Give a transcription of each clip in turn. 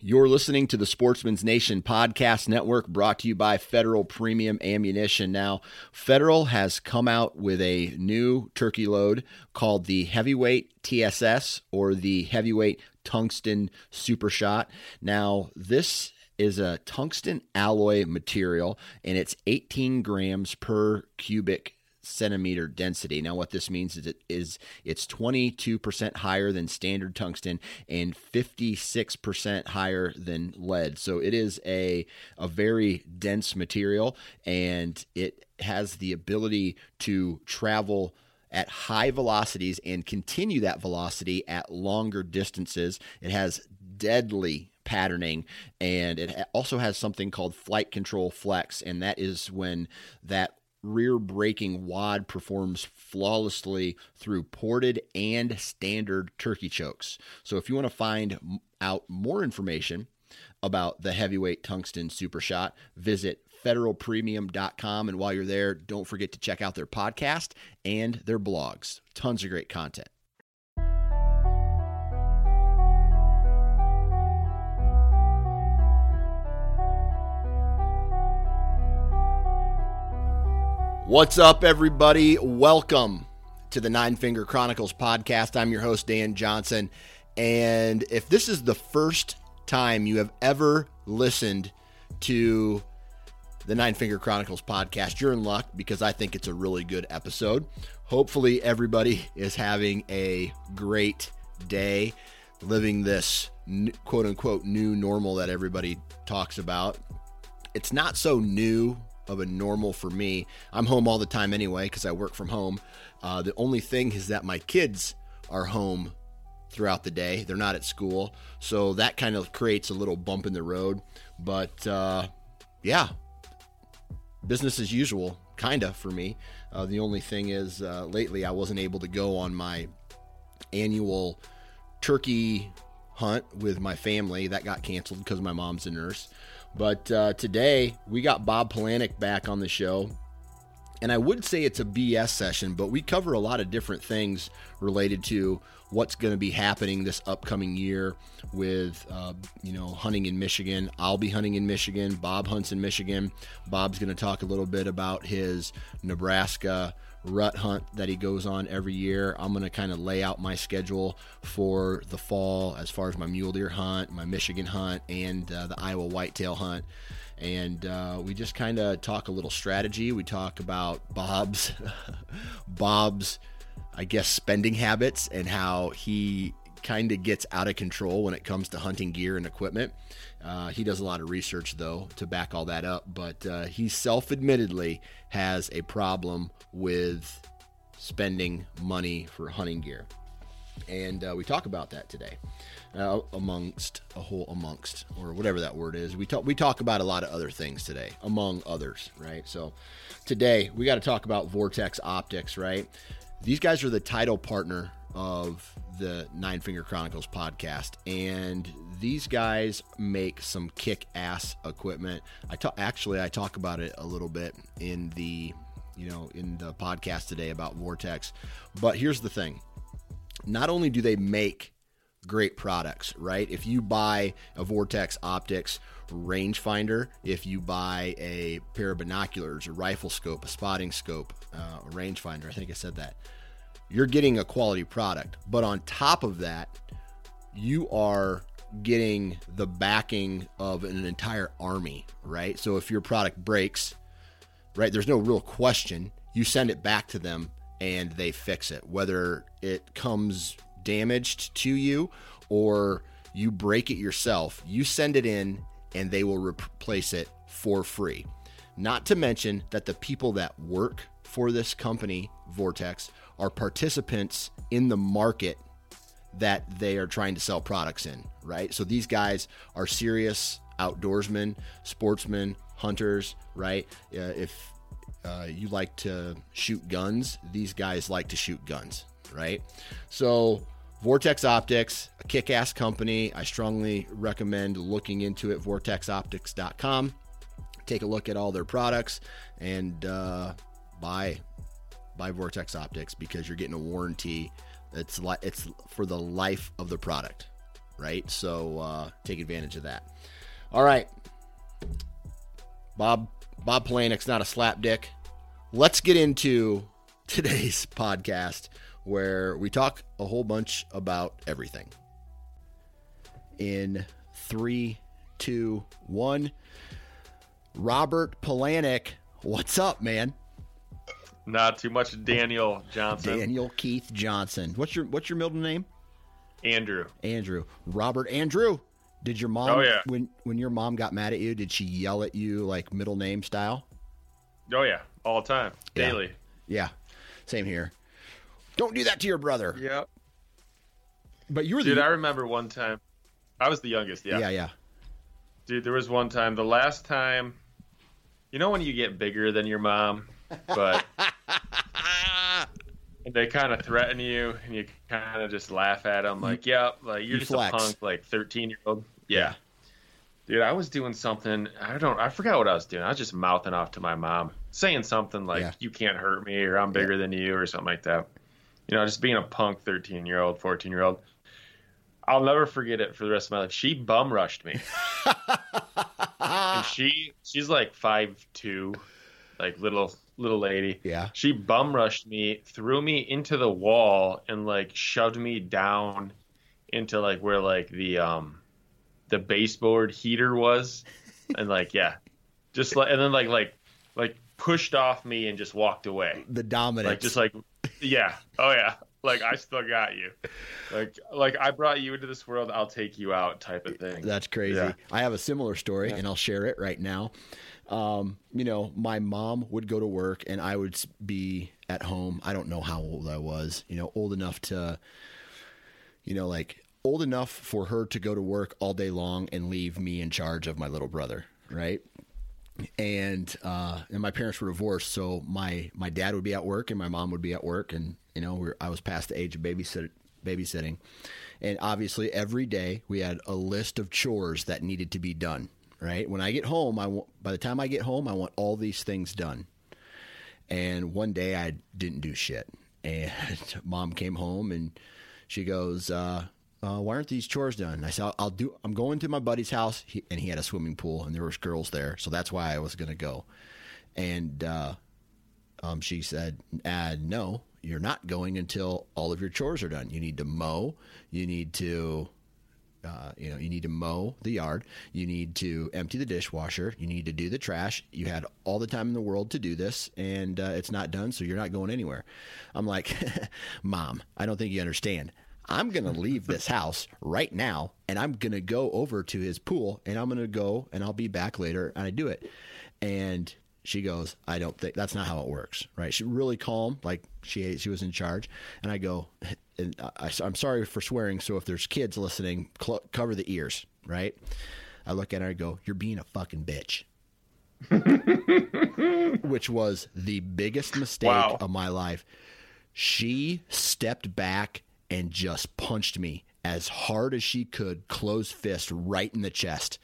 You're listening to the Sportsman's Nation Podcast Network brought to you by Federal Premium Ammunition. Now, Federal has come out with a new turkey load called the Heavyweight TSS or the Heavyweight Tungsten Super Shot. Now, this is a tungsten alloy material and it's 18 grams per cubic centimeter density. Now, what this means is it is it's 22% higher than standard tungsten and 56% higher than lead. So it is a a very dense material, and it has the ability to travel at high velocities and continue that velocity at longer distances. It has deadly patterning and it also has something called flight control flex and that is when that rear braking wad performs flawlessly through ported and standard turkey chokes. So if you want to find out more information about the heavyweight tungsten super shot, visit federalpremium.com and while you're there, don't forget to check out their podcast and their blogs. Tons of great content. What's up, everybody? Welcome to the Nine Finger Chronicles podcast. I'm your host, Dan Johnson. And if this is the first time you have ever listened to the Nine Finger Chronicles podcast, you're in luck because I think it's a really good episode. Hopefully, everybody is having a great day, living this quote unquote new normal that everybody talks about. It's not so new of a normal for me. I'm home all the time anyway because I work from home. Uh, the only thing is that my kids are home throughout the day. They're not at school. So that kind of creates a little bump in the road. But uh, yeah, business as usual, kind of for me. Uh, the only thing is, uh, lately I wasn't able to go on my annual turkey hunt with my family. That got canceled because my mom's a nurse. But uh, today we got Bob Polanic back on the show. And I would say it's a BS session, but we cover a lot of different things related to what's going to be happening this upcoming year with, uh, you know, hunting in Michigan. I'll be hunting in Michigan. Bob hunts in Michigan. Bob's going to talk a little bit about his Nebraska rut hunt that he goes on every year. I'm going to kind of lay out my schedule for the fall as far as my mule deer hunt, my Michigan hunt, and uh, the Iowa whitetail hunt. And uh, we just kind of talk a little strategy. We talk about Bob's, Bob's, I guess, spending habits and how he kind of gets out of control when it comes to hunting gear and equipment. Uh, he does a lot of research, though, to back all that up, but uh, he self admittedly has a problem with spending money for hunting gear. And uh, we talk about that today, uh, amongst a whole amongst or whatever that word is. We talk we talk about a lot of other things today, among others, right? So today we got to talk about Vortex Optics, right? These guys are the title partner of the Nine Finger Chronicles podcast, and these guys make some kick-ass equipment. I talk actually I talk about it a little bit in the you know in the podcast today about Vortex, but here's the thing: not only do they make great products, right? If you buy a Vortex Optics rangefinder, if you buy a pair of binoculars, a rifle scope, a spotting scope, uh, a rangefinder, I think I said that you're getting a quality product. But on top of that, you are getting the backing of an entire army, right? So if your product breaks, right, there's no real question. You send it back to them and they fix it, whether it comes damaged to you or you break it yourself. You send it in and they will replace it for free. Not to mention that the people that work for this company, Vortex, are participants in the market that they are trying to sell products in, right? So these guys are serious outdoorsmen, sportsmen, hunters, right? Uh, if uh, you like to shoot guns, these guys like to shoot guns, right? So Vortex Optics, a kick ass company. I strongly recommend looking into it, vortexoptics.com. Take a look at all their products and uh, buy buy Vortex Optics because you're getting a warranty. It's like it's for the life of the product, right? So uh, take advantage of that. All right, Bob Bob Polanick's not a slapdick. Let's get into today's podcast where we talk a whole bunch about everything. In three, two, one. Robert Polanick, what's up, man? Not too much Daniel Johnson. Daniel Keith Johnson. What's your what's your middle name? Andrew. Andrew. Robert Andrew. Did your mom Oh, yeah. when when your mom got mad at you, did she yell at you like middle name style? Oh yeah, all the time, Yeah. daily. Yeah. Same here. Don't do that to your brother. Yeah. But you were the Dude, I remember one time. I was the youngest. Yeah. yeah, yeah. Dude, there was one time. The last time. You know when you get bigger than your mom, but they kind of threaten you, and you kind of just laugh at them, like, "Yeah, like you're you just flex. a punk, like 13 year old." Yeah. Dude, I was doing something. I don't. I forgot what I was doing. I was just mouthing off to my mom, saying something like, Yeah. "You can't hurt me," or "I'm bigger than you," or something like that. You know, just being a punk 13 year old, 14 year old. I'll never forget it for the rest of my life. She bum rushed me, and she she's like five two, like little little lady. Yeah. She bum rushed me, threw me into the wall, and like shoved me down into like where like the um the baseboard heater was, and like yeah, just like and then like like like pushed off me and just walked away. The dominant. Like just like yeah, oh yeah, like I still got you. Like like I brought you into this world, I'll take you out type of thing. That's crazy. Yeah. I have a similar story, and I'll share it right now. Um, you know, my mom would go to work, and I would be at home. I don't know how old I was. You know, old enough to, you know, like old enough for her to go to work all day long and leave me in charge of my little brother, right? and uh, and my parents were divorced, so my my dad would be at work and my mom would be at work, and you know we're, I was past the age of babysit babysitting, and obviously every day we had a list of chores that needed to be done. Right when I get home, I want, by the time I get home, I want all these things done. And one day I didn't do shit, and mom came home and she goes, uh, uh, "Why aren't these chores done?" And I said, "I'll, I'll do. I'm going to my buddy's house, he, and he had a swimming pool, and there was girls there, so that's why I was going to go." And uh, um, she said, uh, "No, you're not going until all of your chores are done. You need to mow. You need to." Uh, you know, you need to mow the yard. You need to empty the dishwasher. You need to do the trash. You had all the time in the world to do this, and uh, it's not done, so you're not going anywhere. I'm like, Mom, I don't think you understand. I'm going to leave this house right now, and I'm going to go over to his pool, and I'm going to go, and I'll be back later, and I do it. And she goes, I don't think that's not how it works, right? She really calm, like she she was in charge, and I go, and I, I'm sorry for swearing. So if there's kids listening, cl- cover the ears, right? I look at her, I go, you're being a fucking bitch, which was the biggest mistake Wow. of my life. She stepped back and just punched me as hard as she could, closed fist right in the chest,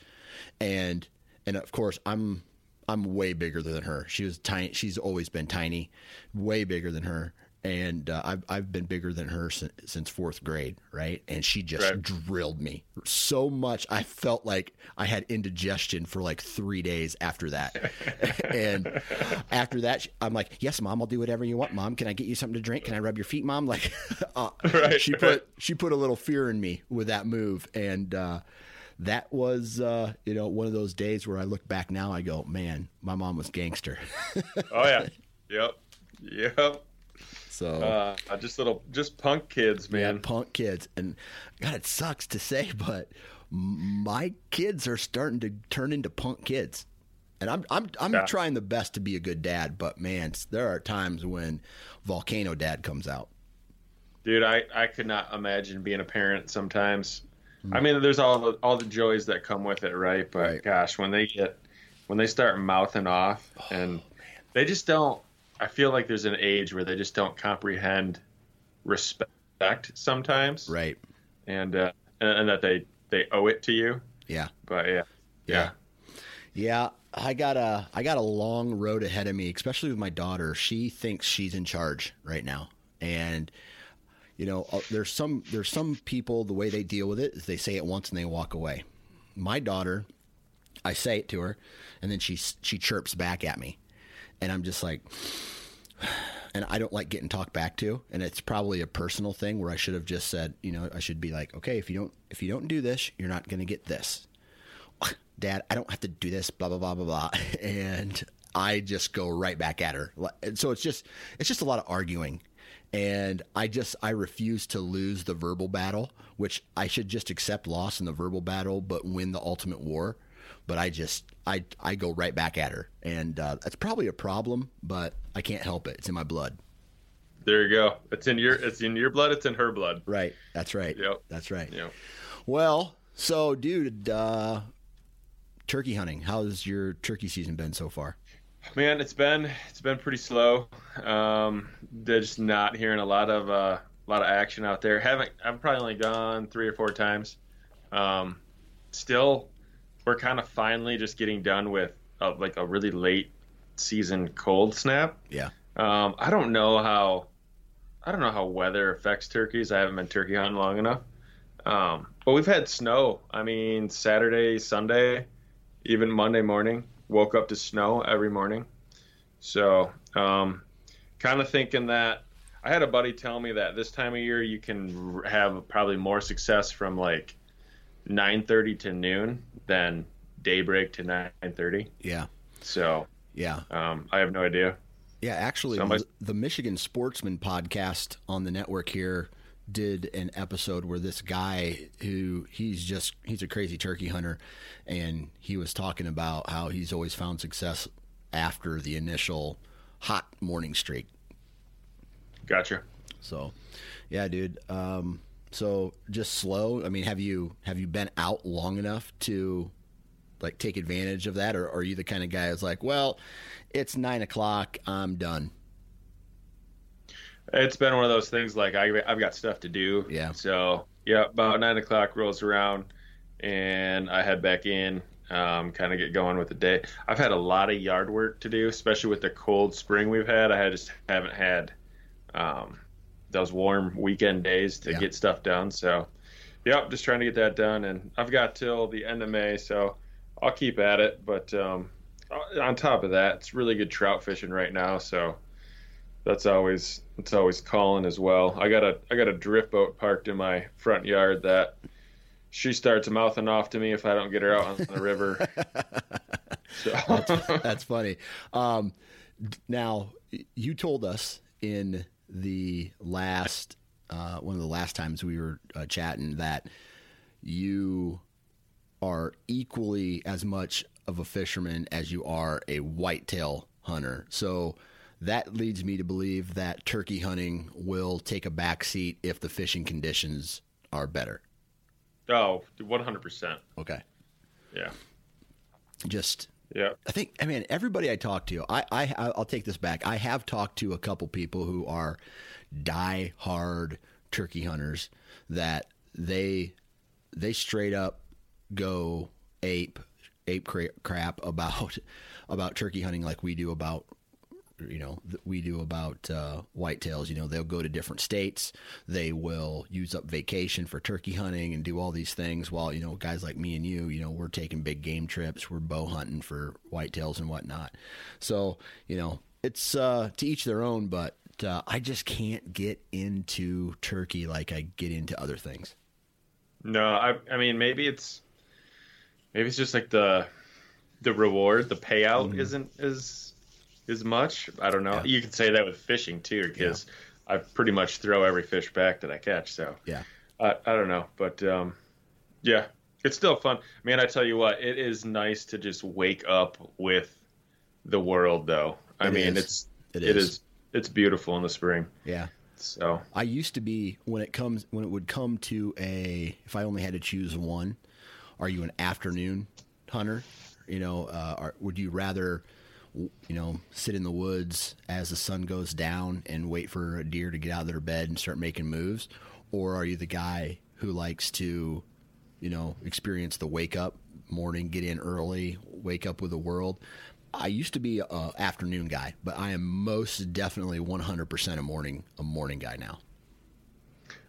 and and of course I'm I'm way bigger than her. She was tiny. She's always been tiny, way bigger than her. And uh, I've I've been bigger than her since, since fourth grade, right? And she just Right. drilled me so much. I felt like I had indigestion for like three days after that. and after that, she- I'm like, "Yes, mom, I'll do whatever you want, mom. Can I get you something to drink? Can I rub your feet, mom?" Like, uh, Right, she put she put a little fear in me with that move, and uh, that was uh, you know one of those days where I look back now, I go, "Man, my mom was gangster." Oh yeah. yep. Yep. so. Uh, just little, just punk kids, Yeah, man. punk kids. And God, it sucks to say, but my kids are starting to turn into punk kids. And I'm I'm I'm Yeah. trying the best to be a good dad, but man, there are times when volcano dad comes out. Dude, I, I could not imagine being a parent sometimes. I mean, there's all the all the joys that come with it, right? But Right. gosh, when they get when they start mouthing off and they just don't I feel like there's an age where they just don't comprehend respect respect sometimes, Right. and uh, and, and that they they owe it to you. Yeah. But yeah, yeah, Yeah, I got a I got a long road ahead of me, especially with my daughter. She thinks she's in charge right now, and you know, uh, there's some there's some people the way they deal with it is they say it once and they walk away. My daughter, I say it to her, and then she she chirps back at me, and I'm just like. And I don't like getting talked back to, and it's probably a personal thing where I should have just said, you know, I should be like, okay, if you don't if you don't do this, you're not going to get this. Dad, I don't have to do this, blah blah blah blah blah, and I just go right back at her. And so it's just it's just a lot of arguing, and I just I refuse to lose the verbal battle, which I should just accept loss in the verbal battle, but win the ultimate war. But I just I I go right back at her, and uh, that's probably a problem, but I can't help it. It's in my blood. There you go. It's in your it's in your blood. It's in her blood. Right. That's right. Yep. That's right. Yeah. Well, so dude, uh, turkey hunting. How's your turkey season been so far? Man, it's been it's been pretty slow. Um, they're just not hearing a lot of uh, a lot of action out there. Haven't I've probably only gone three or four times. Um, still, we're kind of finally just getting done with uh, like a really late season cold snap. Yeah. Um, I don't know how I don't know how weather affects turkeys. I haven't been turkey hunting long enough. Um, but we've had snow. I mean, Saturday, Sunday, even Monday morning, woke up to snow every morning. So, um, kind of thinking that I had a buddy tell me that this time of year you can r- have probably more success from like 9:30 to noon than daybreak to 9:30. Yeah. So, Yeah. um, I have no idea. Yeah, actually, Somebody- the, the Michigan Sportsman podcast on the network here did an episode where this guy who he's just he's a crazy turkey hunter, and he was talking about how he's always found success after the initial hot morning streak. Gotcha. So, yeah, dude. Um, so just slow. I mean, have you have you been out long enough to like take advantage of that, or, or are you the kind of guy who's like, well, it's nine o'clock, I'm done. It's been one of those things like I, I've got stuff to do. Yeah. So yeah, about nine o'clock rolls around, and I head back in, um, kind of get going with the day. I've had a lot of yard work to do, especially with the cold spring we've had. I just haven't had um, those warm weekend days to Yeah. get stuff done. So, yep, just trying to get that done, and I've got till the end of May, so I'll keep at it. But um, on top of that, it's really good trout fishing right now, so that's always it's always calling as well. I got a I got a drift boat parked in my front yard that she starts mouthing off to me if I don't get her out on the river. So That's funny. Um, now, you told us in the last uh, one of the last times we were uh, chatting that you are equally as much of a fisherman as you are a whitetail hunter. So that leads me to believe that turkey hunting will take a backseat if the fishing conditions are better. Oh, oh, one hundred percent. Okay. Yeah, Just yeah. I think I mean everybody I talk to. I, I I'll take this back. I have talked to a couple people who are die hard turkey hunters that they they straight up go ape ape crap about about turkey hunting like we do about you know we do about uh, whitetails. You know they'll go to different states. They will use up vacation for turkey hunting and do all these things. While you know guys like me and you, you know we're taking big game trips. We're bow hunting for whitetails and whatnot. So you know it's uh, to each their own. But uh, I just can't get into turkey like I get into other things. No, I I mean maybe it's maybe it's just like the the reward, the payout isn't as as much. I don't know. Yeah. You could say that with fishing too, because I pretty much throw every fish back that I catch. So Yeah. I I don't know, but um, yeah, it's still fun. Man, I tell you what, it is nice to just wake up with the world, though. I It mean, is. it's It it is. is it's beautiful in the spring. Yeah. So I used to be when it comes when it would come to a if I only had to choose one, are you an afternoon hunter? You know, uh, or would you rather you know sit in the woods as the sun goes down and wait for a deer to get out of their bed and start making moves, or are you the guy who likes to, you know, experience the wake up morning, get in early, wake up with the world? I used to be a afternoon guy, but I am most definitely 100% a morning a morning guy now.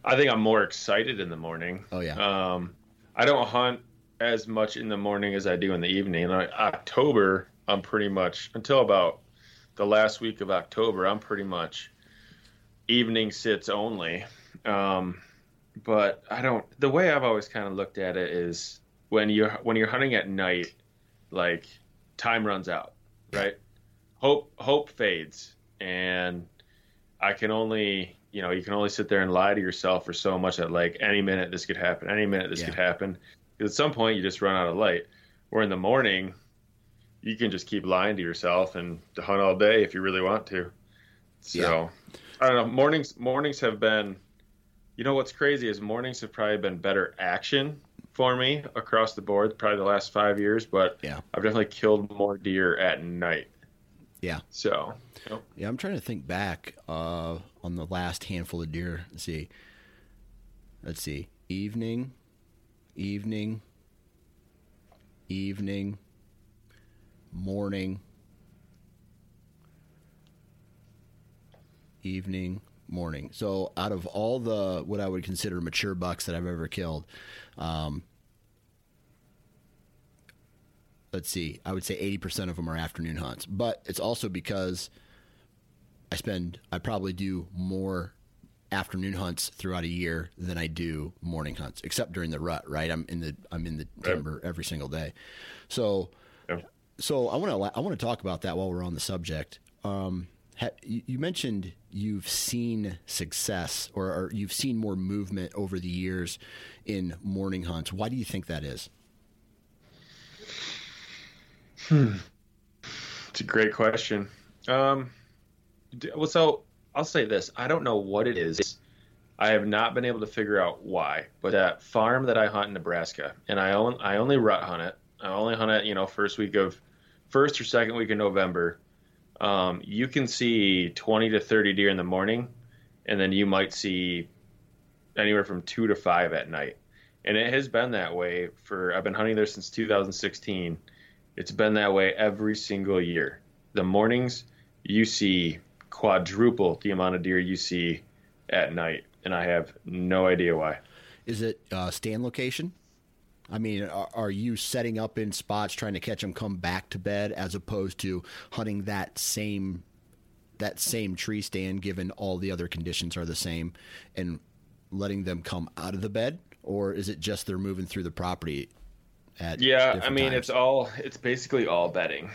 I think I'm more excited in the morning. Oh yeah. Um, I don't hunt as much in the morning as I do in the evening. October, I'm pretty much until about the last week of October, I'm pretty much evening sits only. Um, but I don't. The way I've always kind of looked at it is when you're when you're hunting at night, like time runs out, right? Hope hope fades, and I can only you know you can only sit there and lie to yourself for so much that like any minute this could happen, any minute this yeah. could happen. Because at some point you just run out of light. Or in the morning, you can just keep lying to yourself and to hunt all day if you really want to. So yeah. I don't know. Mornings mornings have been you know what's crazy is mornings have probably been better action for me across the board probably the last five years, but yeah, I've definitely killed more deer at night. Yeah. So. Yeah, I'm trying to think back uh, on the last handful of deer. Let's see. Let's see. Evening, evening, evening, morning, evening, morning. So out of all the what I would consider mature bucks that I've ever killed, um, let's see, I would say 80% of them are afternoon hunts. But it's also because I spend, I probably do more afternoon hunts throughout a year than I do morning hunts, except during the rut. Right, I'm in the I'm in the timber every single day. So, so I want to I want to talk about that while we're on the subject. Um, you mentioned you've seen success or, or, you've seen more movement over the years in morning hunts. Why do you think that is? Hmm. It's a great question. Um, well, so I'll say this: I don't know what it is. I have not been able to figure out why. But that farm that I hunt in Nebraska, and I own, I only rut hunt it. I only hunt it, you know, first week of, first or second week of November um, you can see 20 to 30 deer in the morning, and then you might see anywhere from two to five at night. And it has been that way for, I've been hunting there since 2016. It's been that way every single year. The mornings, you see quadruple the amount of deer you see at night. And I have no idea why. Is it uh, stand location? I mean, are, are, you setting up in spots trying to catch them come back to bed as opposed to hunting that same that same tree stand given all the other conditions are the same and letting them come out of the bed or is it just they're moving through the property at Yeah, I mean, times? it's all it's basically all bedding.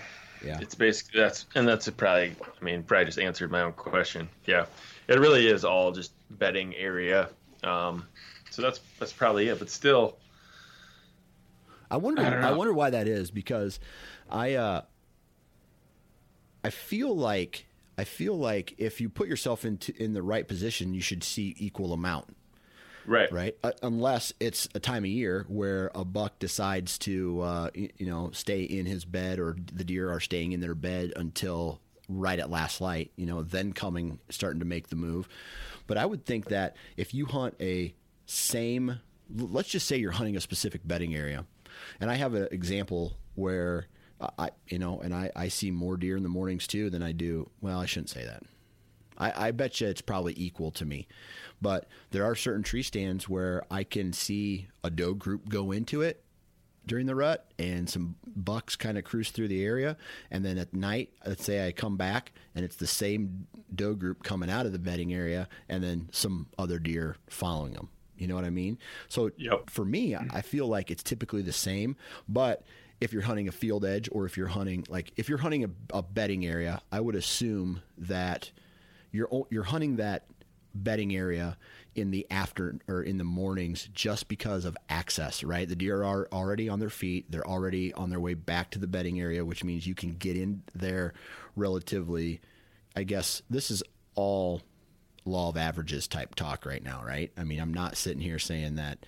Yeah. It's basically that's and that's probably I mean, probably just answered my own question. Yeah. It really is all just bedding area. Um so that's that's probably it, but still I wonder. I, I, wonder why that is because I uh, I feel like I feel like if you put yourself into in the right position, you should see equal amount. Right. Right. Uh, unless it's a time of year where a buck decides to uh, you, you know stay in his bed or the deer are staying in their bed until right at last light. You know, then coming starting to make the move. But I would think that if you hunt a same let's just say you're hunting a specific bedding area and I have an example where I, you know, and I, I see more deer in the mornings too than I do. Well, I shouldn't say that. I, I bet you it's probably equal to me. But there are certain tree stands where I can see a doe group go into it during the rut and some bucks kind of cruise through the area. And then at night, let's say I come back and it's the same doe group coming out of the bedding area and then some other deer following them. You know what I mean? So yep. for me, I feel like it's typically the same, but if you're hunting a field edge or if you're hunting like if you're hunting a, a bedding area, I would assume that you're you're hunting that bedding area in the after or in the mornings just because of access, right? The deer are already on their feet. They're already on their way back to the bedding area, which means you can get in there relatively. I guess this is all law of averages type talk right now, right? I mean, I'm not sitting here saying that,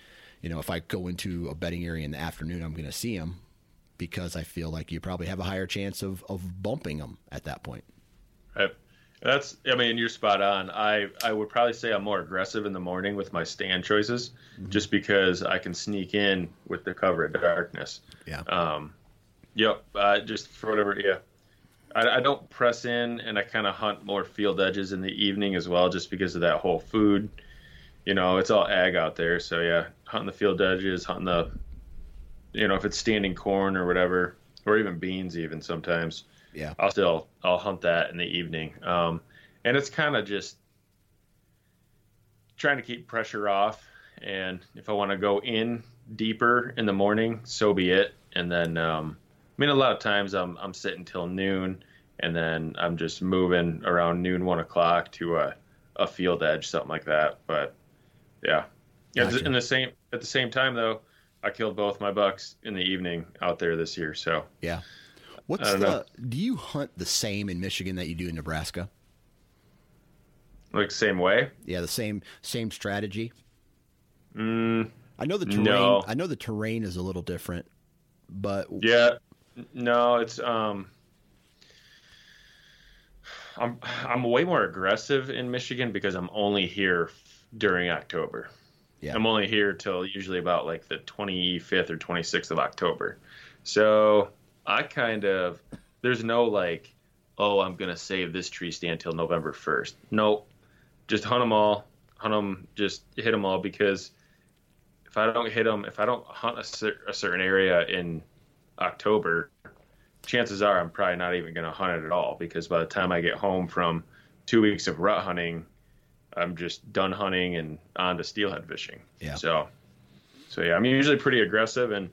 you know, if I go into a bedding area in the afternoon, I'm going to see them because I feel like you probably have a higher chance of, of bumping them at that point. Right. That's, I mean, you're spot on. I, I would probably say I'm more aggressive in the morning with my stand choices, mm-hmm. just because I can sneak in with the cover of darkness. Yeah. Um, yep. Uh, just for whatever. Yeah. I, I don't press in, and I kind of hunt more field edges in the evening as well, just because of that whole food. You know, it's all ag out there, so yeah, hunting the field edges, hunting the, you know, if it's standing corn or whatever, or even beans, even sometimes yeah, I'll still I'll hunt that in the evening. Um, and it's kind of just trying to keep pressure off. And if I want to go in deeper in the morning, so be it. And then, um, mean, a lot of times I'm I'm sitting till noon, and then I'm just moving around noon, one o'clock to a a field edge, something like that. But yeah, yeah. Gotcha. In the same at the same time though, I killed both my bucks in the evening out there this year. So yeah, What's the? Know. Do you hunt the same in Michigan that you do in Nebraska? Like same way? Yeah, the same same strategy. Mm, I know the terrain. No. I know the terrain is a little different, but yeah, no, it's um. I'm I'm way more aggressive in Michigan because I'm only here during October. Yeah. I'm only here till usually about like the 25th or 26th of October. So I kind of there's no like, oh, I'm gonna save this tree stand till November first. Nope, just hunt them all, hunt them, just hit them all because if I don't hit them, if I don't hunt a, cer- a certain area in October, chances are I'm probably not even gonna hunt it at all because by the time I get home from two weeks of rut hunting, I'm just done hunting and on to steelhead fishing. Yeah. So, so yeah, I'm usually pretty aggressive and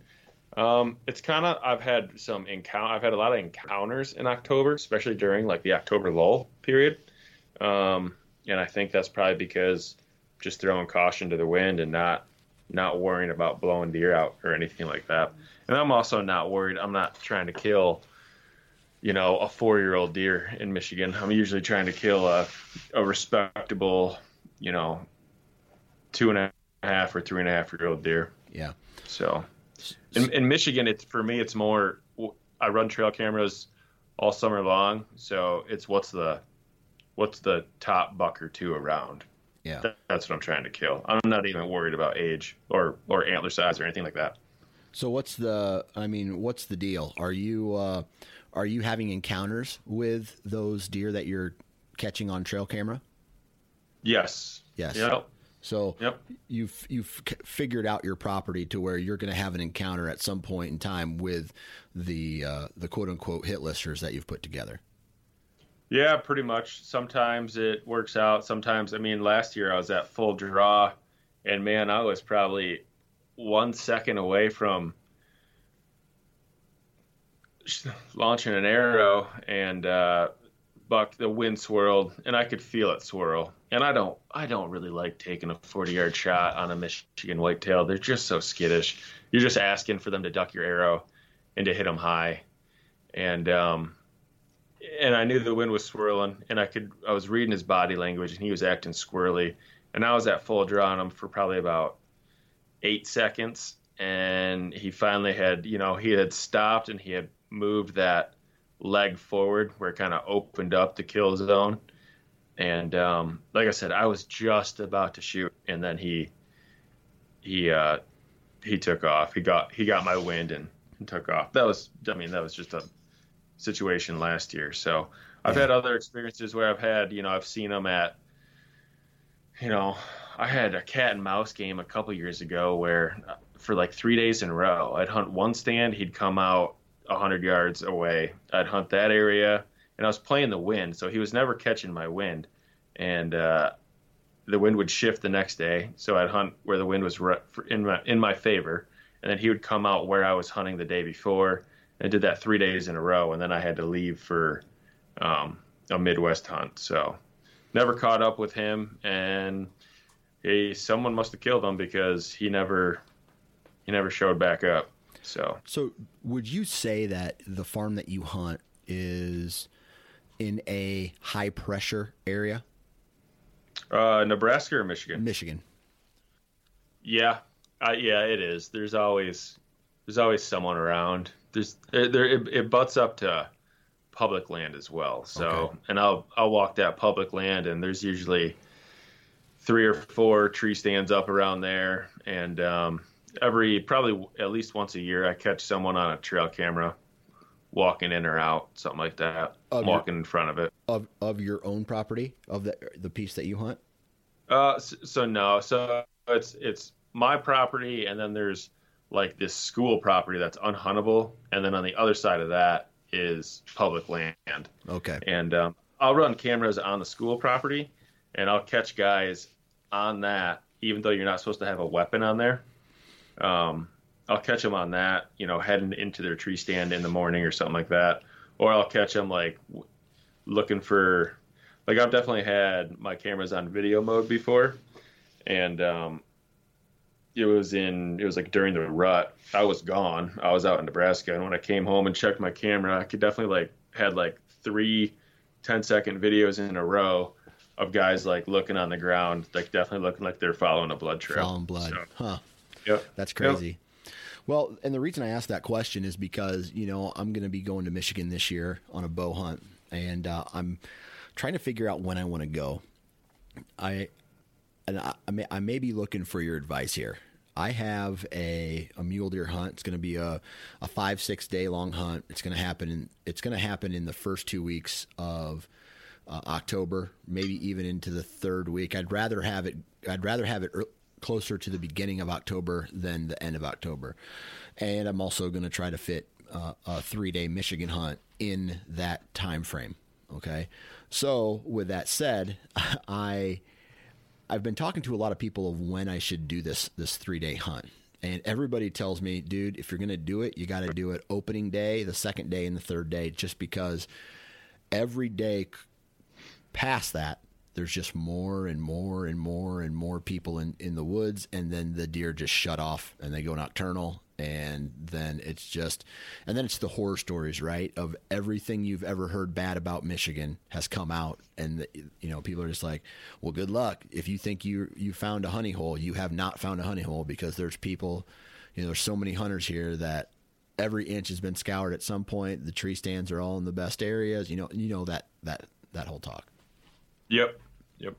um, it's kind of I've had some encounter. I've had a lot of encounters in October, especially during like the October lull period. Um, and I think that's probably because just throwing caution to the wind and not not worrying about blowing deer out or anything like that. And I'm also not worried. I'm not trying to kill, you know, a four year old deer in Michigan. I'm usually trying to kill a a respectable, you know, two and a half or three and a half year old deer. Yeah. So in, in Michigan, it's for me, it's more. I run trail cameras all summer long, so it's what's the what's the top buck or two around. Yeah, that, that's what I'm trying to kill. I'm not even worried about age or or antler size or anything like that. So what's the? I mean, what's the deal? Are you uh, are you having encounters with those deer that you're catching on trail camera? Yes. Yes. Yep. So yep. you've you've figured out your property to where you're going to have an encounter at some point in time with the uh, the quote unquote hit listers that you've put together. Yeah, pretty much. Sometimes it works out. Sometimes, I mean, last year I was at full draw, and man, I was probably one second away from launching an arrow, and uh, buck the wind swirled, and I could feel it swirl and I don't I don't really like taking a 40 yard shot on a Michigan whitetail. They're just so skittish. You're just asking for them to duck your arrow and to hit them high. And um, and I knew the wind was swirling, and I could I was reading his body language, and he was acting squirrely. And I was at full draw on him for probably about eight seconds, and he finally had you know he had stopped and he had moved that leg forward where it kind of opened up the kill zone and um, like I said, I was just about to shoot, and then he he uh, he took off. He got he got my wind and, and, took off. That was I mean that was just a situation last year. So I've yeah. had other experiences where I've had you know I've seen them at you know I had a cat and mouse game a couple years ago where uh, for like three days in a row I'd hunt one stand, he'd come out hundred yards away. I'd hunt that area and I was playing the wind, so he was never catching my wind, and uh, the wind would shift the next day, so I'd hunt where the wind was in my in my favor, and then he would come out where I was hunting the day before, and I did that three days in a row, and then I had to leave for um, a Midwest hunt, so never caught up with him, and he someone must have killed him because he never he never showed back up. So, so would you say that the farm that you hunt is in a high pressure area? Uh, Nebraska or Michigan? Michigan. Yeah, uh, yeah, it is. There's always there's always someone around. There's there it, it butts up to public land as well. So, Okay. and I'll I'll walk that public land, and there's usually three or four tree stands up around there, and um, every probably at least once a year, I catch someone on a trail camera walking in or out, something like that, Of your- walking in front of it. Of of your own property, of the the piece that you hunt. Uh, so, so no, so it's it's my property, and then there's like this school property that's unhuntable, and then on the other side of that is public land. Okay. and um, I'll run cameras on the school property, and I'll catch guys on that, even though you're not supposed to have a weapon on there. Um, I'll catch them on that, you know, heading into their tree stand in the morning or something like that, or I'll catch them like w- looking for, like I've definitely had my cameras on video mode before, and um, it was in it was like during the rut. I was gone. I was out in Nebraska, and when I came home and checked my camera, I could definitely like had like three 10 second videos in a row of guys like looking on the ground, like definitely looking like they're following a blood trail. Following blood. So, Huh. yep. That's crazy. Well, and the reason I asked that question is because you know I'm going to be going to Michigan this year on a bow hunt, and uh, I'm trying to figure out when I want to go. I and I, I, may, I may be looking for your advice here. I have a, a mule deer hunt. It's going to be a, a five six day long hunt. It's going to happen in it's going to happen in the first two weeks of uh, October, maybe even into the third week. I'd rather have it. I'd rather have it ear closer to the beginning of October than the end of October. And I'm also going to try to fit uh, a three day Michigan hunt in that time frame. Okay. So with that said, I I've been talking to a lot of people of when I should do this this three day hunt. And everybody tells me, dude, if you're going to do it, you got to do it opening day, the second day, and the third day, just because every day past that, there's just more and more and more and more people in, in the woods. And then the deer just shut off and they go nocturnal. And then it's just, and then it's the horror stories, right? Of everything you've ever heard bad about Michigan has come out. And, the, you know, people are just like, well, good luck. If you think you, you found a honey hole, you have not found a honey hole because there's people, you know, there's so many hunters here that every inch has been scoured at some point. The tree stands are all in the best areas. You know, you know that that that whole talk. Yep. Yep.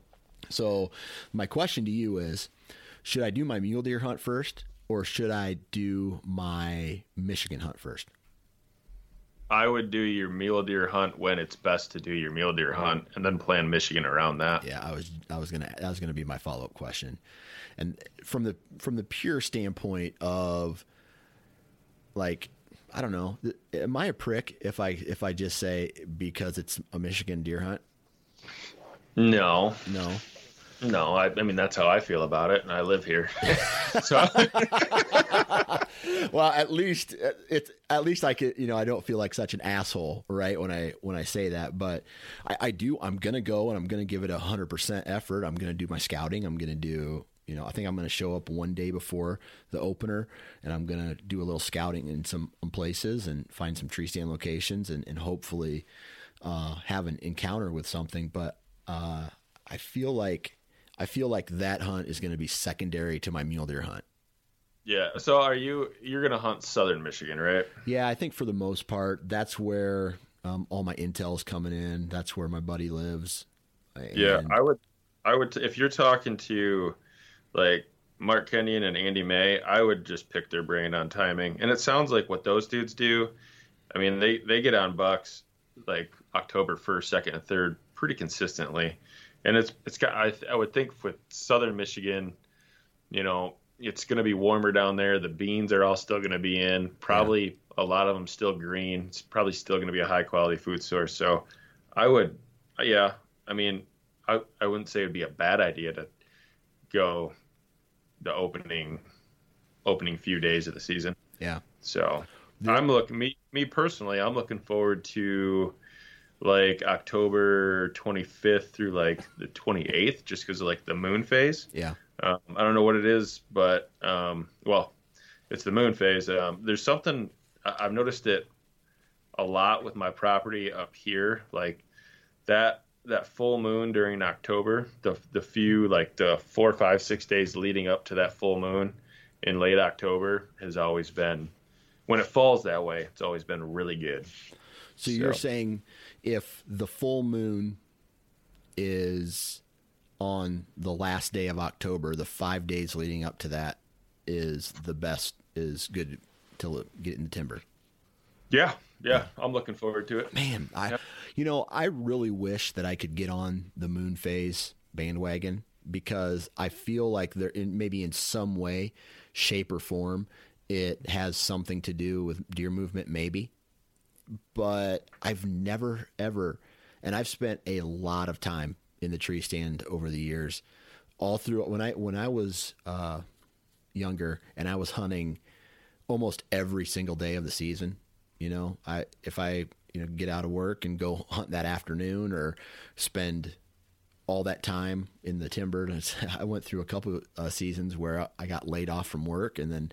So, my question to you is: Should I do my mule deer hunt first, or should I do my Michigan hunt first? I would do your mule deer hunt when it's best to do your mule deer hunt, and then plan Michigan around that. Yeah, I was I was gonna that was gonna be my follow up question, and from the from the pure standpoint of like I don't know, am I a prick if I if I just say because it's a Michigan deer hunt? No, No. no. I, I mean, that's how I feel about it, and I live here. so, well, at least uh, it's at least I could, you know, I don't feel like such an asshole, right? When I when I say that, but I, I do. I'm gonna go and I'm gonna give it a hundred percent effort. I'm gonna do my scouting. I'm gonna do, you know, I think I'm gonna show up one day before the opener, and I'm gonna do a little scouting in some places and find some tree stand locations, and, and hopefully uh, have an encounter with something. But uh, I feel like I feel like that hunt is going to be secondary to my mule deer hunt. yeah. So, are you you're gonna hunt southern Michigan, right? Yeah, I think for the most part, that's where um, all my intel's coming in. That's where my buddy lives. Yeah, I would, I would. If you're talking to like Mark Kenyon and Andy May, I would just pick their brain on timing. And it sounds like what those dudes do. I mean, they they get on bucks like October first, second, and third pretty consistently. And it's it's got. I I would think with Southern Michigan, you know, it's going to be warmer down there. The beans are all still going to be in. Probably a lot of them still green. It's probably still going to be a high quality food source. So, I would, yeah. I mean, I I wouldn't say it'd be a bad idea to go the opening opening few days of the season. yeah, So The- I'm looking me me personally. I'm looking forward to like October 25th through like the 28th, just because of like the moon phase. yeah, Um, I don't know what it is, but um, well, it's the moon phase. Um, there's something I- I've noticed it a lot with my property up here, like that that full moon during October, the the few like the four, five, six days leading up to that full moon in late October has always been when it falls that way. It's always been really good. So, you're saying if the full moon is on the last day of October, the five days leading up to that is the best, is good to get in the timber. Yeah, yeah, I'm looking forward to it. Man, I, yep. you know, I really wish that I could get on the moon phase bandwagon because I feel like there, in, maybe in some way, shape or form, it has something to do with deer movement, maybe. But I've never ever, and I've spent a lot of time in the tree stand over the years. All through when I when I was uh, younger and I was hunting almost every single day of the season. You know, I if I you know get out of work and go hunt that afternoon or spend all that time in the timber. I went through a couple of uh, seasons where I got laid off from work and then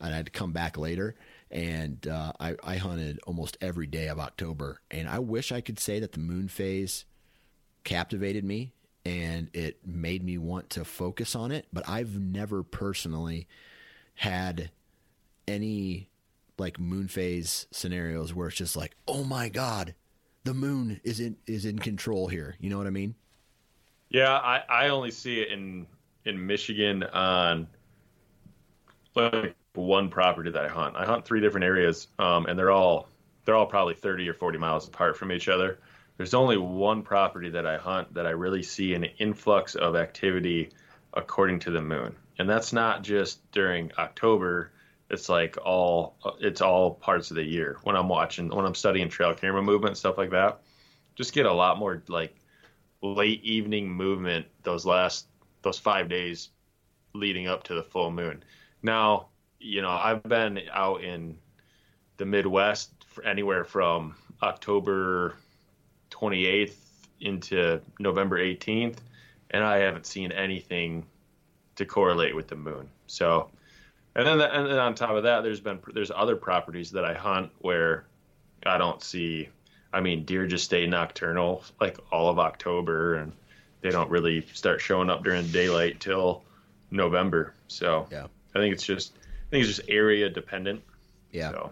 I had to come back later. And uh, I, I hunted almost every day of October. And I wish I could say that the moon phase captivated me and it made me want to focus on it. But I've never personally had any like moon phase scenarios where it's just like, oh my god, the moon is in is in control here. You know what I mean? Yeah, I, I only see it in in Michigan on like one property that I hunt. I hunt three different areas, um, and they're all they're all probably thirty or forty miles apart from each other. There's only one property that I hunt that I really see an influx of activity according to the moon, and that's not just during October. It's like all it's all parts of the year when I'm watching when I'm studying trail camera movement stuff like that. Just get a lot more like late evening movement those last those five days leading up to the full moon. Now, you know, I've been out in the Midwest for anywhere from October 28th into November 18th, and I haven't seen anything to correlate with the moon. So, and then, the, and then on top of that, there's been there's other properties that I hunt where I don't see I mean, deer just stay nocturnal like all of October, and they don't really start showing up during daylight till November. So yeah, I think it's just I think it's just area dependent. Yeah, so.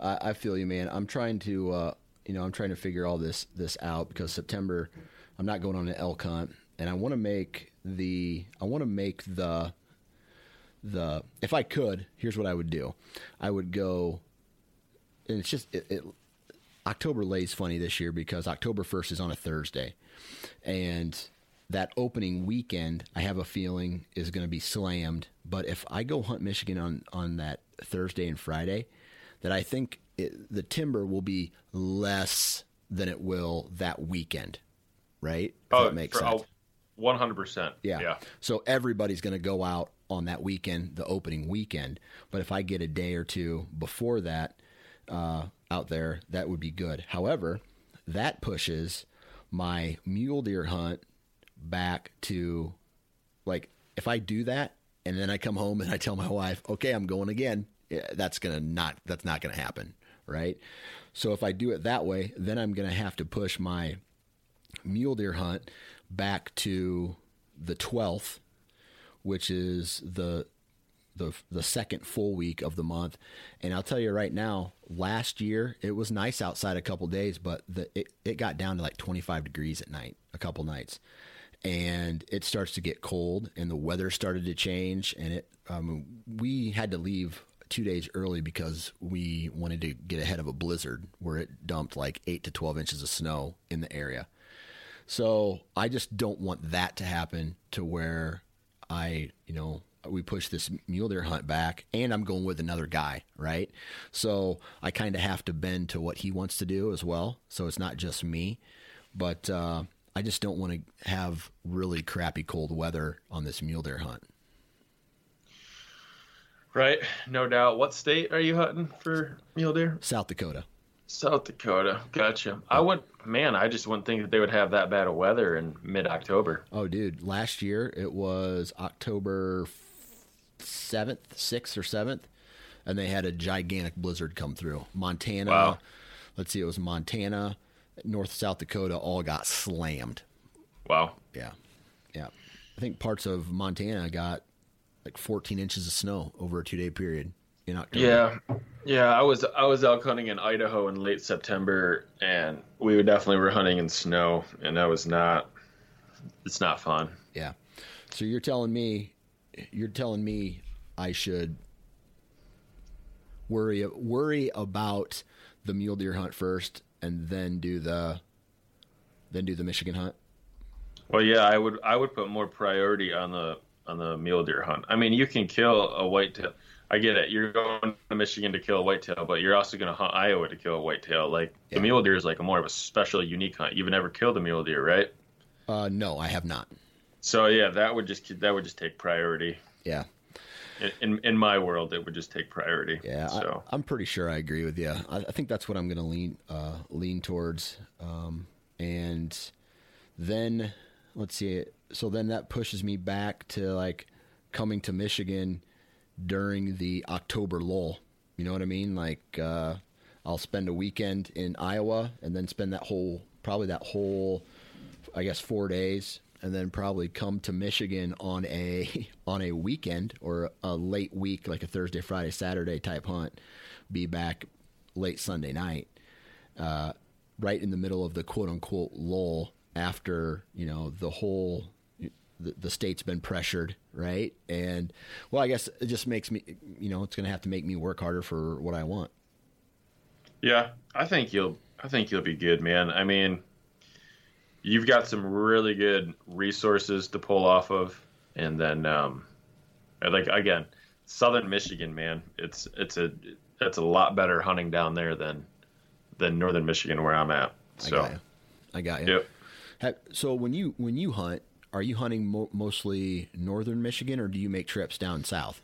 I, I feel you, man. I'm trying to uh, you know I'm trying to figure all this this out because September I'm not going on an elk hunt, and I want to make the I want to make the the if I could, here's what I would do. I would go and it's just it, it, October lays funny this year because October 1st is on a Thursday. And that opening weekend, I have a feeling is going to be slammed. But if I go hunt Michigan on, on that Thursday and Friday, that I think it, the timber will be less than it will that weekend, right? If oh, that makes sense. One hundred percent. Yeah. So everybody's going to go out on that weekend, the opening weekend. But if I get a day or two before that, uh, out there, that would be good. However, that pushes my mule deer hunt back to like if I do that and then I come home and I tell my wife, "Okay, I'm going again." Eh, that's going to not that's not going to happen, right? So if I do it that way, then I'm going to have to push my mule deer hunt back to the 12th, which is the the the second full week of the month. And I'll tell you right now, last year it was nice outside a couple days, but the it, it got down to like 25 degrees at night a couple nights. And it starts to get cold and the weather started to change and it um, we had to leave two days early because we wanted to get ahead of a blizzard where it dumped like eight to 12 inches of snow in the area. So I just don't want that to happen to where I, you know, we push this mule deer hunt back and I'm going with another guy, right? So I kind of have to bend to what he wants to do as well. So it's not just me, but uh, I just don't want to have really crappy cold weather on this mule deer hunt. Right, no doubt. What state are you hunting for mule deer? South Dakota. South Dakota. Gotcha. I would, man, I just wouldn't think that they would have that bad of weather in mid October. Oh, dude. Last year it was October seventh, sixth or seventh, and they had a gigantic blizzard come through. Montana, wow. let's see, it was Montana, North South Dakota, all got slammed. Wow. Yeah, yeah. I think parts of Montana got like 14 inches of snow over a two day period in October. Yeah, Yeah, I was I was elk hunting in Idaho in late September, and we definitely were hunting in snow, and that was not. It's not fun. Yeah. So you're telling me, you're telling me I should worry worry about the mule deer hunt first, and then do the then do the Michigan hunt. Well, yeah, I would I would put more priority on the on the mule deer hunt. I mean, you can kill a whitetail. I get it. You're going to Michigan to kill a whitetail, but you're also going to hunt Iowa to kill a whitetail. Like yeah. the mule deer is like a more of a special, unique hunt. You've never killed a mule deer, right? Uh, no, I have not. So yeah, that would just that would just take priority. Yeah. In, in, my world, it would just take priority. Yeah, so. I, am pretty sure I agree with you. I, I think that's what I'm going to lean uh, lean towards. Um, and then let's see. So then that pushes me back to like coming to Michigan during the October lull. You know what I mean? Like uh, I'll spend a weekend in Iowa and then spend that whole probably that whole I guess 4 days and then probably come to Michigan on a on a weekend or a late week like a Thursday, Friday, Saturday type hunt. Be back late Sunday night. Uh, right in the middle of the quote unquote lull after, you know, the whole the, the state's been pressured, right? And well, I guess it just makes me, you know, it's going to have to make me work harder for what I want. Yeah, I think you'll, I think you'll be good, man. I mean, you've got some really good resources to pull off of, and then, um, like again, Southern Michigan, man, it's it's a it's a lot better hunting down there than than Northern Michigan where I'm at. So, I got you. I got you. Yep. So when you when you hunt, are you hunting mo- mostly northern Michigan, or do you make trips down south?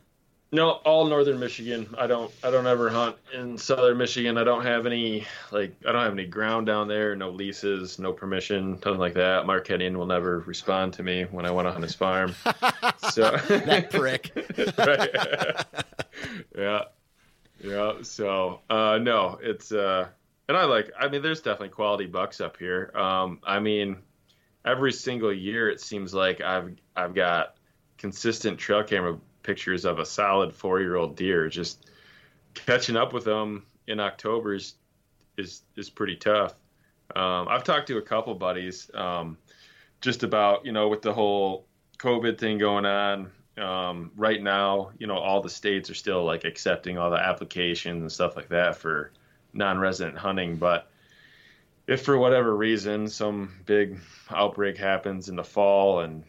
No, all northern Michigan. I don't. I don't ever hunt in southern Michigan. I don't have any like. I don't have any ground down there. No leases. No permission. Nothing like that. Mark Hennigan will never respond to me when I want to hunt his farm. so that prick. yeah, yeah. So uh, no, it's uh, and I like. I mean, there's definitely quality bucks up here. Um, I mean, every single year it seems like I've I've got consistent trail camera pictures of a solid four year old deer. Just catching up with them in October is is, is pretty tough. Um, I've talked to a couple buddies um, just about you know with the whole COVID thing going on. Um, right now, you know, all the states are still like accepting all the applications and stuff like that for non-resident hunting, but if for whatever reason some big outbreak happens in the fall and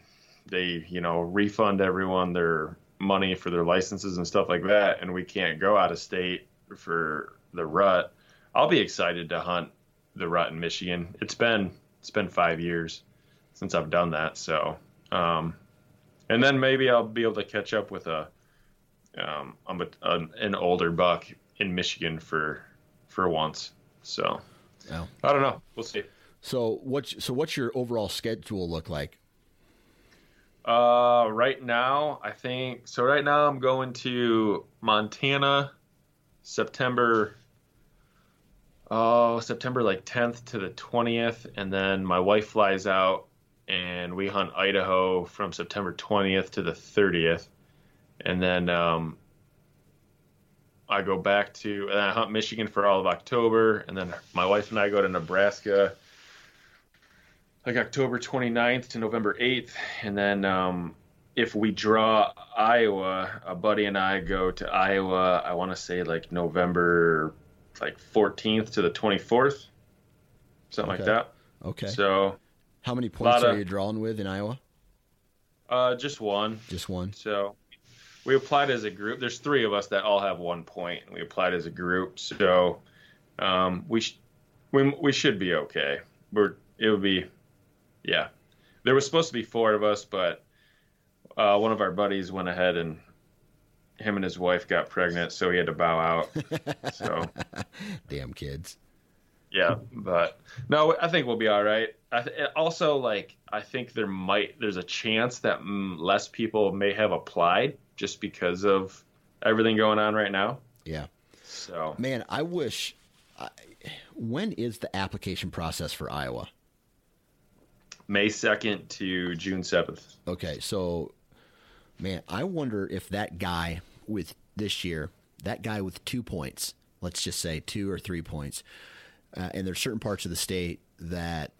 they you know refund everyone their money for their licenses and stuff like that and we can't go out of state for the rut i'll be excited to hunt the rut in michigan it's been it's been five years since i've done that so um, and then maybe i'll be able to catch up with a um, I'm a, an, an older buck in michigan for for once so yeah. I don't know. We'll see. So what? So what's your overall schedule look like? Uh, right now, I think so. Right now, I'm going to Montana, September. Oh, September like 10th to the 20th, and then my wife flies out, and we hunt Idaho from September 20th to the 30th, and then um, I go back to and I hunt Michigan for all of October, and then my wife and I go to Nebraska like October 29th to November 8th, and then um, if we draw Iowa, a buddy and I go to Iowa. I want to say like November like 14th to the 24th, something okay. like that. Okay. So, how many points are of, you drawing with in Iowa? Uh, just one. Just one. So we applied as a group. There's three of us that all have one point. We applied as a group, so um, we sh- we we should be okay. We're it would be, yeah. There was supposed to be four of us, but uh, one of our buddies went ahead and him and his wife got pregnant, so he had to bow out. so, damn kids. Yeah, but no, I think we'll be all right. I th- also, like, I think there might there's a chance that mm, less people may have applied just because of everything going on right now. Yeah. So, man, I wish. I, when is the application process for Iowa? May 2nd to June 7th. Okay, so man, I wonder if that guy with this year, that guy with 2 points let's just say two or three points, uh, and there's certain parts of the state that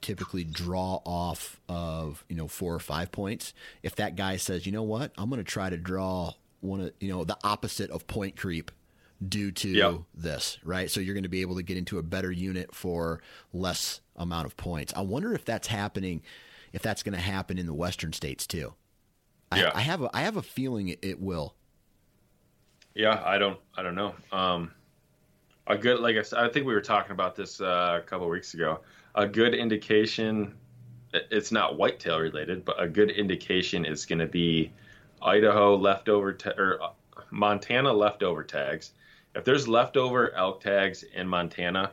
typically draw off of you know four or five points. If that guy says, you know what, I'm going to try to draw one of you know the opposite of point creep due to yep. this, right? So you're going to be able to get into a better unit for less amount of points. I wonder if that's happening, if that's going to happen in the western states too. Yeah. I, I have a I have a feeling it, will. Yeah, I don't I don't know. Um, a good like I, said, I think we were talking about this uh, a couple weeks ago. A good indication, it's not whitetail related, but a good indication is going to be Idaho leftover ta- or uh, Montana leftover tags. If there's leftover elk tags in Montana,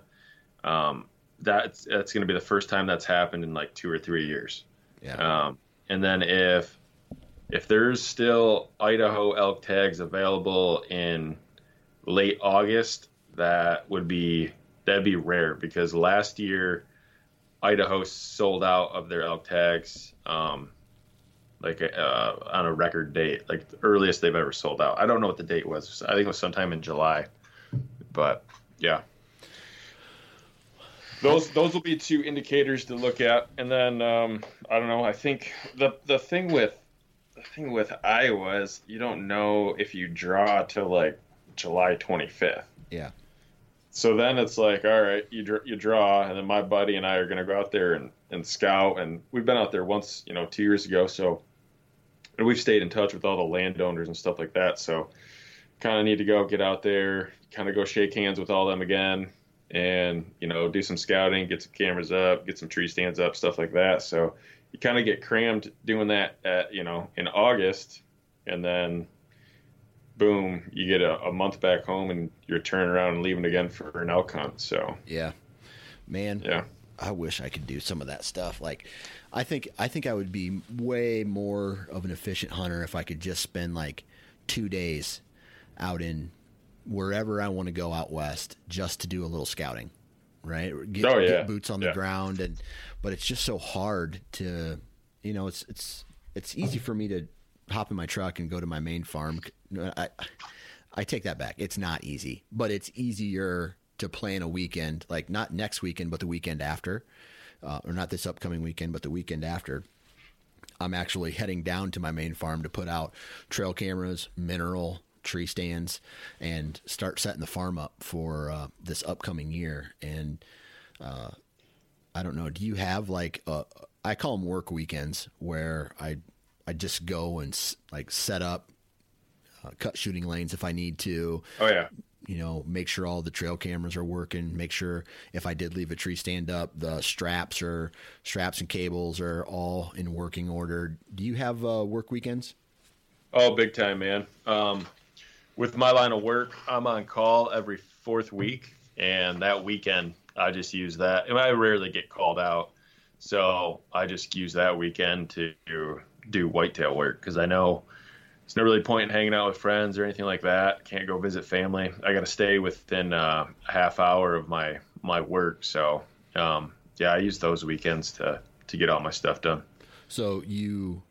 um, that's that's going to be the first time that's happened in like two or three years. Yeah. Um, and then if if there's still Idaho elk tags available in late August, that would be that'd be rare because last year Idaho sold out of their elk tags um, like uh, on a record date, like the earliest they've ever sold out. I don't know what the date was. I think it was sometime in July, but yeah. Those those will be two indicators to look at, and then um, I don't know. I think the the thing with the thing with Iowa is you don't know if you draw till like July 25th. Yeah. So then it's like, all right, you you draw, and then my buddy and I are going to go out there and, and scout, and we've been out there once, you know, two years ago. So, and we've stayed in touch with all the landowners and stuff like that. So, kind of need to go get out there, kind of go shake hands with all them again, and you know, do some scouting, get some cameras up, get some tree stands up, stuff like that. So, you kind of get crammed doing that at you know in August, and then boom, you get a, a, month back home and you're turning around and leaving again for an elk hunt. So yeah, man, yeah, I wish I could do some of that stuff. Like, I think I think I would be way more of an efficient hunter if I could just spend like two days out in wherever I want to go out west just to do a little scouting, right? Get, oh, yeah. get boots on the yeah. ground and but it's just so hard to you know it's it's it's easy for me to hop in my truck and go to my main farm. I, I take that back. It's not easy, but it's easier to plan a weekend, like not next weekend, but the weekend after, uh, or not this upcoming weekend, but the weekend after. I'm actually heading down to my main farm to put out trail cameras, mineral, tree stands, and start setting the farm up for uh, this upcoming year. And uh, I don't know, do you have like, a, I call them work weekends where I I just go and like set up, uh, cut shooting lanes if I need to. Oh yeah. You know, make sure all the trail cameras are working. Make sure if I did leave a tree stand up, the straps or straps and cables are all in working order. Do you have uh, work weekends? Oh, big time, man. Um, with my line of work, I'm on call every fourth week, and that weekend I just use that. And I rarely get called out, so I just use that weekend to do whitetail work because I know it's no really point in hanging out with friends or anything like that. Can't go visit family. I got to stay within uh, a half hour of my my work. So um, yeah, I use those weekends to to get all my stuff done. So you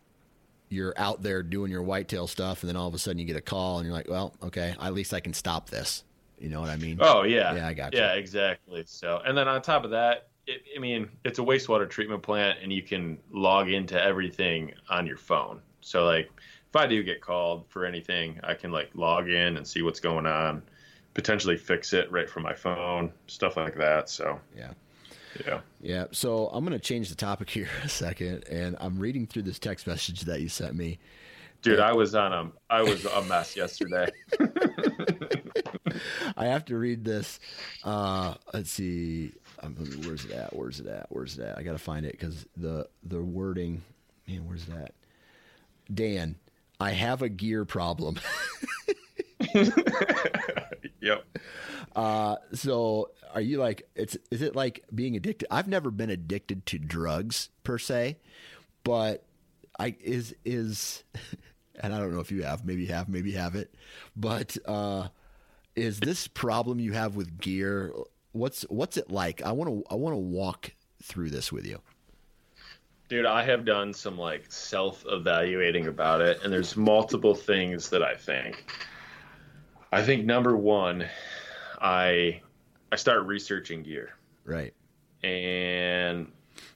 you're out there doing your whitetail stuff, and then all of a sudden you get a call, and you're like, well, okay, at least I can stop this. You know what I mean? Oh yeah, yeah, I got you. Yeah, exactly. So, and then on top of that, it, I mean, it's a wastewater treatment plant, and you can log into everything on your phone. So, like, I do get called for anything, I can like log in and see what's going on, potentially fix it right from my phone, stuff like that. So, yeah. Yeah. Yeah. So I'm going to change the topic here a second, and I'm reading through this text message that you sent me. Dude, I was on a I was a mess yesterday. I have to read this. Uh, let's see. Um, where's it at? Where's it at? Where's it at? I got to find it because the the wording. Man, where's that? Dan, I have a gear problem. yep. Uh, so are you like it's is it like being addicted? I've never been addicted to drugs per se, but I is is and I don't know if you have, maybe you have, maybe you have it, but uh, is this problem you have with gear what's what's it like? I want to I want to walk through this with you. Dude, I have done some like self evaluating about it, and there's multiple things that I think. I think number one, I I start researching gear. Right. And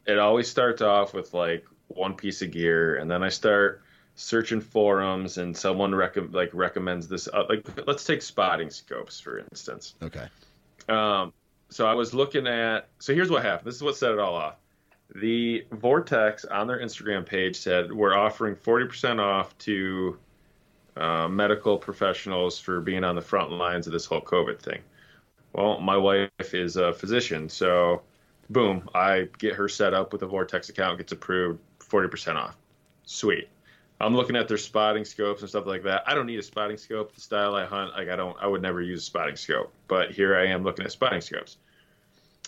it always starts off with like one piece of gear, and then I start searching forums, and someone rec- like recommends this. Uh, like, let's take spotting scopes for instance. Okay. Um, so I was looking at. So here's what happened. This is what set it all off. The Vortex on their Instagram page said we're offering 40% off to uh, medical professionals for being on the front lines of this whole COVID thing. Well, my wife is a physician, so boom, I get her set up with a Vortex account, gets approved, 40% off. Sweet. I'm looking at their spotting scopes and stuff like that. I don't need a spotting scope. The style I hunt, like I don't, I would never use a spotting scope. But here I am looking at spotting scopes.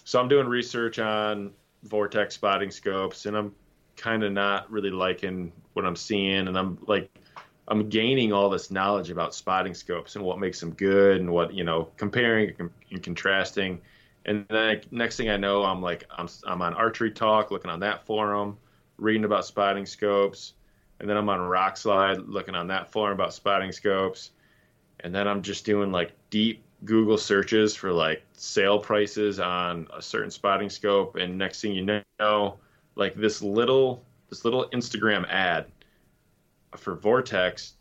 So I'm doing research on Vortex spotting scopes, and I'm kind of not really liking what I'm seeing, and I'm like, I'm gaining all this knowledge about spotting scopes and what makes them good, and what you know, comparing and contrasting. And then next thing I know, I'm like, I'm I'm on Archery Talk, looking on that forum, reading about spotting scopes, and then I'm on Rokslide, looking on that forum about spotting scopes, and then I'm just doing like deep Google searches for like sale prices on a certain spotting scope, and next thing you know, like this little this little Instagram ad for Vortex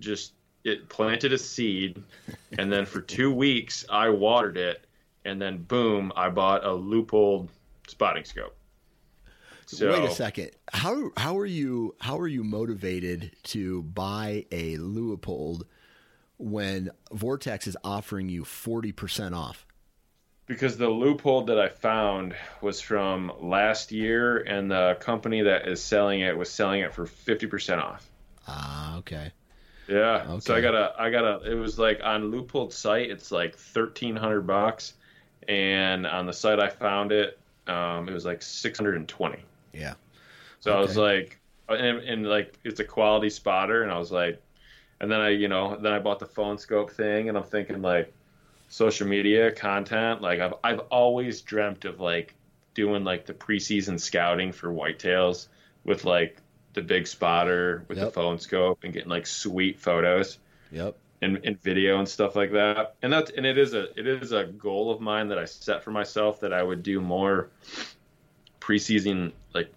just it planted a seed, and then for two weeks I watered it, and then boom, I bought a Leupold spotting scope. So, Wait a second. How how are you how are you motivated to buy a Leupold when Vortex is offering you 40% off? Because the loophole that I found was from last year, and the company that is selling it was selling it for 50% off. Ah, okay. Yeah. Okay. So I got a, I got a, it was like on Leupold's site, it's like 1300 bucks. And on the site I found it, um, it was like 620. Yeah. So okay. I was like, and, and like, it's a quality spotter. And I was like, and then I, you know, then I bought the phone scope thing, and I'm thinking like social media content. Like I've I've always dreamt of like doing like the preseason scouting for whitetails with like the big spotter with yep. the phone scope and getting like sweet photos. Yep. And, and video and stuff like that. And that's and it is a it is a goal of mine that I set for myself that I would do more preseason like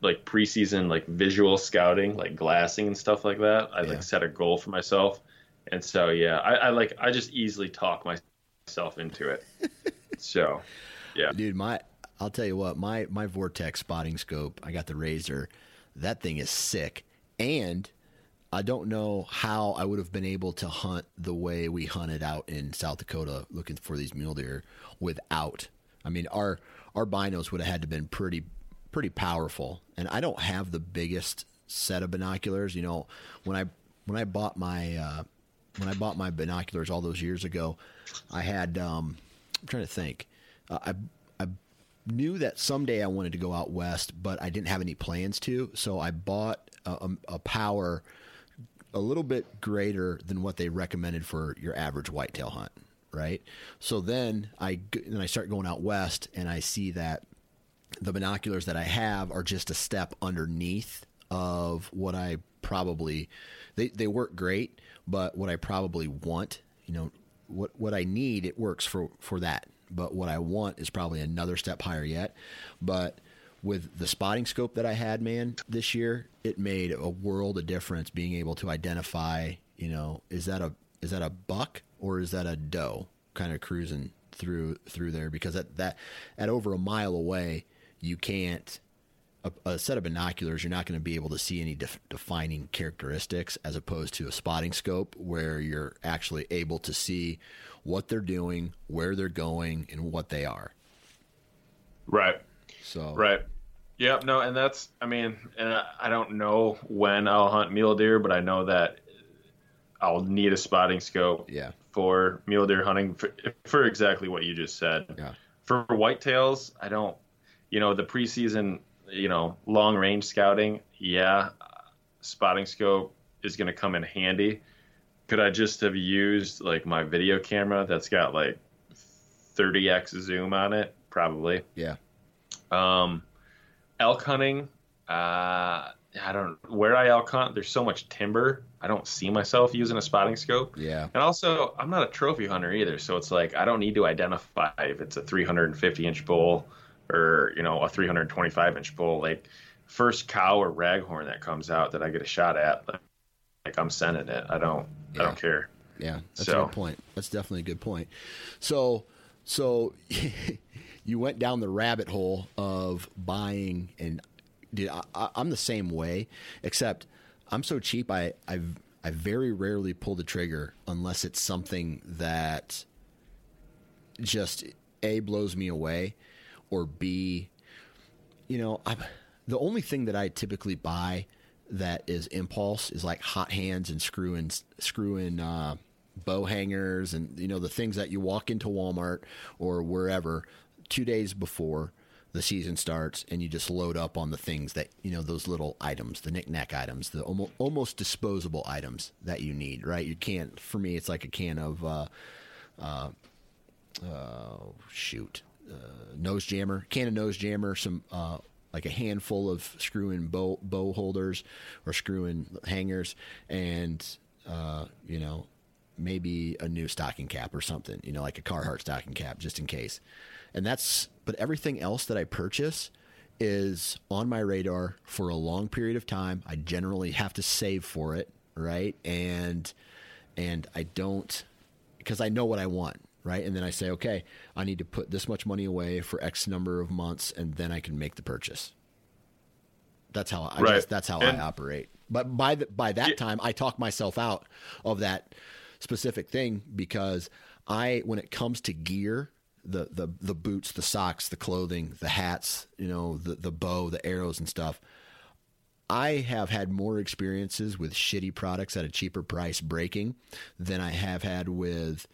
like preseason like visual scouting, like glassing and stuff like that. I yeah. like set a goal for myself, and so yeah, I, I like I just easily talk myself into it. so, yeah, dude, my I'll tell you what, my my Vortex spotting scope, I got the Razor. That thing is sick, and I don't know how I would have been able to hunt the way we hunted out in South Dakota looking for these mule deer without. I mean, our our binos would have had to been pretty pretty powerful. And I don't have the biggest set of binoculars. You know, when I when I bought my uh, when I bought my binoculars all those years ago, I had um, I'm trying to think. Uh, I I knew that someday I wanted to go out west, but I didn't have any plans to. So I bought a, a power a little bit greater than what they recommended for your average whitetail hunt, right? So then I then I start going out west and I see that the binoculars that I have are just a step underneath of what I probably they they work great, but what I probably want, you know, what what I need, it works for for that. But what I want is probably another step higher yet. But with the spotting scope that I had, man, this year, it made a world of difference being able to identify, you know, is that a is that a buck or is that a doe kind of cruising through through there because at that at over a mile away you can't a, a, set of binoculars you're not going to be able to see any def, defining characteristics as opposed to a spotting scope where you're actually able to see what they're doing where they're going and what they are. Right. So right. Yep no and that's i mean and I, I don't know when i'll hunt mule deer but i know that i'll need a spotting scope yeah. for mule deer hunting for, for exactly what you just said. Yeah. For whitetails i don't you know, the preseason, you know, long range scouting, yeah, spotting scope is going to come in handy. Could I just have used like my video camera that's got like 30x zoom on it? Probably. Yeah. Um, elk hunting, uh, I don't where I elk hunt. There's so much timber I don't see myself using a spotting scope. Yeah. And also, I'm not a trophy hunter either, so it's like I don't need to identify if it's a 350 inch bull or you know a 325 inch bull. Like first cow or raghorn that comes out that I get a shot at, like I'm sending it. I don't. Yeah. I don't care. Yeah, that's So- a good point. That's definitely a good point. So, so you went down the rabbit hole of buying, and dude, I, I, I'm the same way, except I'm so cheap. I I I very rarely pull the trigger unless it's something that just a blows me away, or b, you know, I'm the only thing that I typically buy that is impulse is like hot hands and screw in screw in uh, bow hangers and you know the things that you walk into Walmart or wherever two days before the season starts and you just load up on the things that you know those little items the knick-knack items the almost, almost disposable items that you need right? You can't for me it's like a can of uh, oh shoot, uh, nose jammer, can of nose jammer, some uh, like a handful of screw in bow bow holders or screw in hangers, and uh, you know maybe a new stocking cap or something, you know, like a Carhartt stocking cap, just in case. And that's, but everything else that I purchase is on my radar for a long period of time. I generally have to save for it, right? And and I don't because I know what I want, right? And then I say, okay, I need to put this much money away for X number of months, and then I can make the purchase. That's how I Right. that's how And- I operate. But by the, by that Yeah. time, I talk myself out of that specific thing because I, when it comes to gear, the the the boots, the socks, the clothing, the hats, you know, the the bow, the arrows, and stuff. I have had more experiences with shitty products at a cheaper price breaking than I have had with,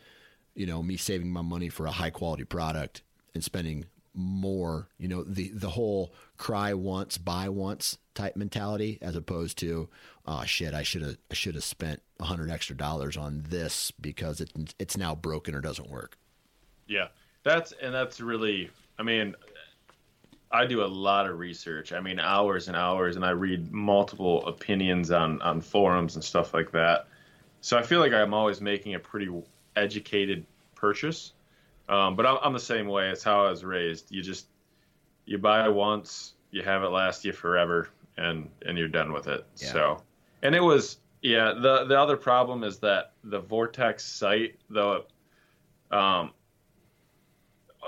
you know, me saving my money for a high quality product and spending more, you know, the the whole cry once, buy once type mentality as opposed to, oh shit, I should have I should have spent a hundred extra dollars on this because it, it's now broken or doesn't work. Yeah, that's and that's really. I mean, I do a lot of research. I mean, hours and hours, and I read multiple opinions on on forums and stuff like that. So I feel like I'm always making a pretty educated purchase. Um, but I'm, I'm the same way. It's how I was raised. You just you buy once, you have it last you forever, and and you're done with it. Yeah. So, and it was yeah. The the other problem is that the Vortex site, though, um,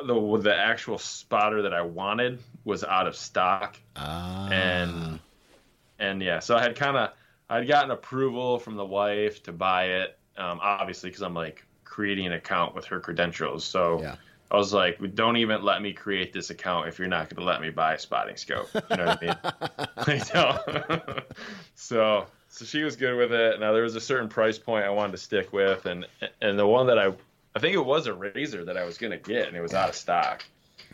the the actual spotter that I wanted was out of stock, Ah, and and yeah, so I had kind of I'd gotten approval from the wife to buy it, um, obviously because I'm like creating an account with her credentials. So Yeah. I was like, don't even let me create this account if you're not going to let me buy a spotting scope. You know what I mean? so, so so she was good with it. Now there was a certain price point I wanted to stick with, and and the one that I I think it was a razor that I was going to get, and it was out of stock.